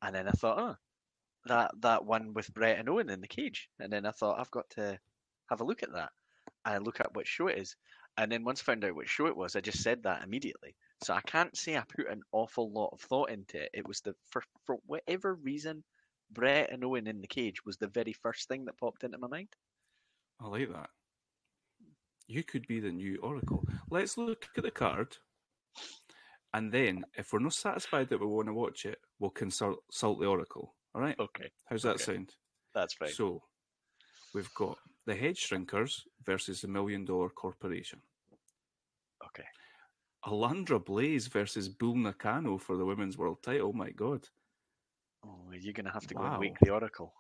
and then I thought, oh, that that one with Bret and Owen in the cage, and then I thought I've got to have a look at that. I look at what show it is, and then once I found out what show it was, I just said that immediately. So I can't say I put an awful lot of thought into it. It was the for for whatever reason, Bret and Owen in the cage was the very first thing that popped into my mind. I like that. You could be the new Oracle. Let's look at the card. And then, if we're not satisfied that we want to watch it, we'll consult, consult the Oracle. All right? Okay, How's that okay. sound? that's fine. So, we've got the Head Shrinkers versus the Million Dollar Corporation. Okay. Alundra Blaze versus Bull Nakano for the women's world title. My God. Oh, you're going to have to go and wake the Oracle.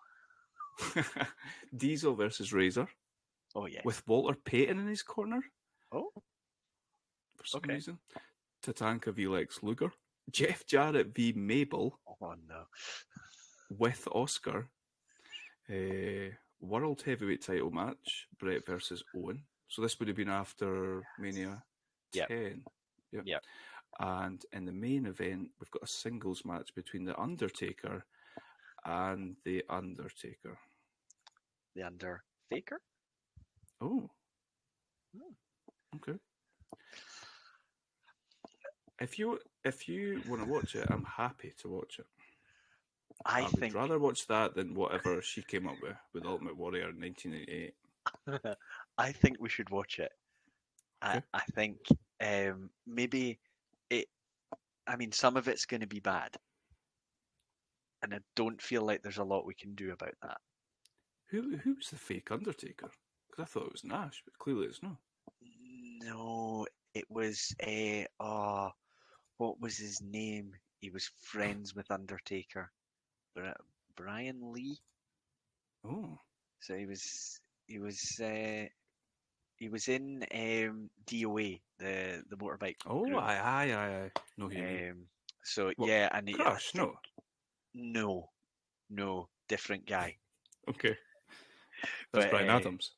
Diesel versus Razor Oh, yeah. with Walter Payton in his corner Oh, for some Okay. reason. Tatanka v Lex Luger. Jeff Jarrett v Mabel oh no. with Oscar. Uh, world heavyweight title match, Bret versus Owen. So this would have been after Mania Yep. 10. Yep. Yep. And in the main event, we've got a singles match between The Undertaker and The Undertaker. The Undertaker? Oh. Hmm. Okay. If you if you want to watch it, I'm happy to watch it. I, would think rather watch that than whatever she came up with with Ultimate Warrior in 1988. I think we should watch it. I, Okay. I think um, maybe it. I mean, some of it's going to be bad, and I don't feel like there's a lot we can do about that. Who who's the fake Undertaker? Because I thought it was Nash, but clearly it's not. No, it was a. Uh, what was his name? He was friends with Undertaker, Brian Lee. Oh, So he was he was uh, he was in um, DOA, the the motorbike. oh, group. aye, aye, aye, aye. No, he. Um, so What, yeah, and he, I Crash, no. no, no, different guy. Okay, that's But, Brian uh, Adams.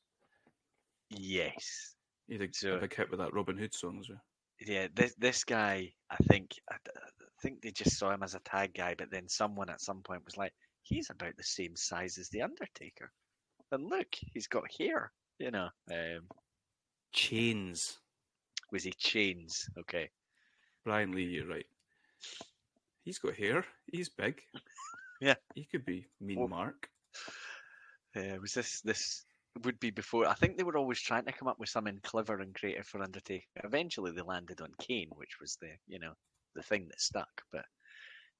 Yes, He a, so- a big hit with that Robin Hood song as well. yeah. This this guy, I think, I think they just saw him as a tag guy, but then someone at some point was like, he's about the same size as the Undertaker, and look, he's got hair. You know, um, Chains. was he chains? Okay, Brian Lee, you're right. He's got hair. He's big. Yeah. He could be Mean Mark. uh, was this this would be before? I think they were always trying to come up with something clever and creative for Undertaker. Eventually, they landed on Kane, which was the you know the thing that stuck. But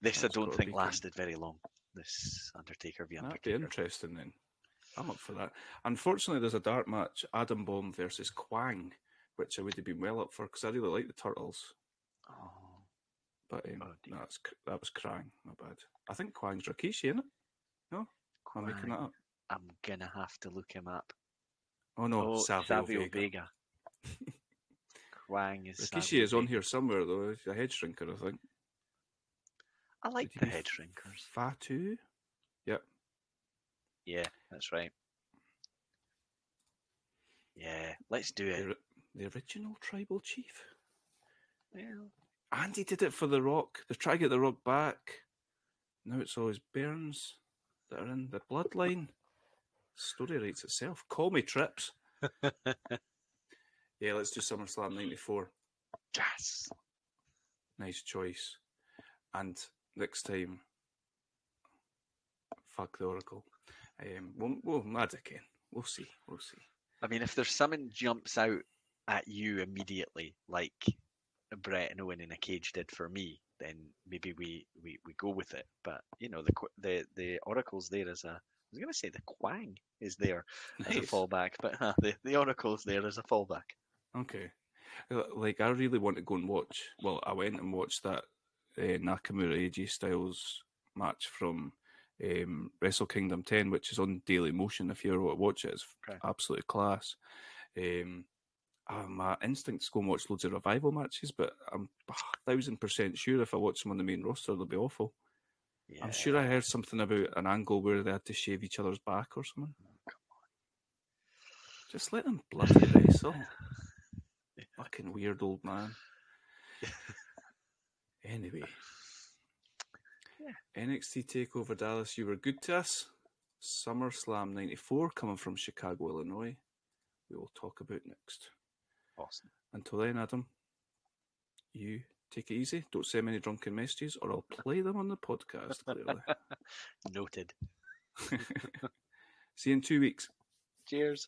this I don't think lasted very long. This Undertaker v That'd be interesting then. I'm up for that. Unfortunately, there's a dark match: Adam Bomb versus Kwang, which I would have been well up for because I really like the Turtles. Oh, But um, Oh, that's that was Krang. Not bad. I think Kwang's Rikishi, isn't it? No, I'm making Kwang. that up. I'm gonna have to look him up. Oh no, oh, Savio, Savio Vega. Vega. Kwang is Rikishi Savio is on here somewhere though. He's a head shrinker, I think. I like Would he the head shrinkers. Fatu. Yep. Yeah, that's right. Yeah, let's do The, it. ri- the original tribal chief. Well, Andy did it for The Rock. They're trying to get The Rock back. Now it's always Burns that are in the bloodline. Story writes itself. Call me Trips. yeah, let's do SummerSlam 94. yes. Nice choice. And next time, fuck the Oracle. Um, we'll, we'll mad again. We'll see. We'll see. I mean, if there's something jumps out at you immediately, like Bret and Owen in a cage did for me, then maybe we, we, we go with it. But you know, the the the oracle's there as a. I was going to say the Kwang is there as a fallback, but uh, the the oracle's there as a fallback. Okay. Uh, Like, I really want to go and watch. Well, I went and watched that uh, Nakamura AJ Styles match from um, Wrestle Kingdom 10, which is on Daily Motion. If you ever want to watch it, it's Okay. absolutely class. Um, uh, my instinct is go and watch loads of revival matches, but I'm a thousand percent sure if I watch them on the main roster, they'll be awful. Yeah. I'm sure I heard something about an angle where they had to shave each other's back or something. Just let them bloody wrestle. Fucking weird old man. anyway. NXT TakeOver Dallas, you were good to us. SummerSlam 94 coming from Chicago, Illinois. We will talk about next. Awesome. Until then, Adam, you take it easy. Don't send me any drunken messages or I'll play them on the podcast, clearly. Noted. See you in two weeks. Cheers.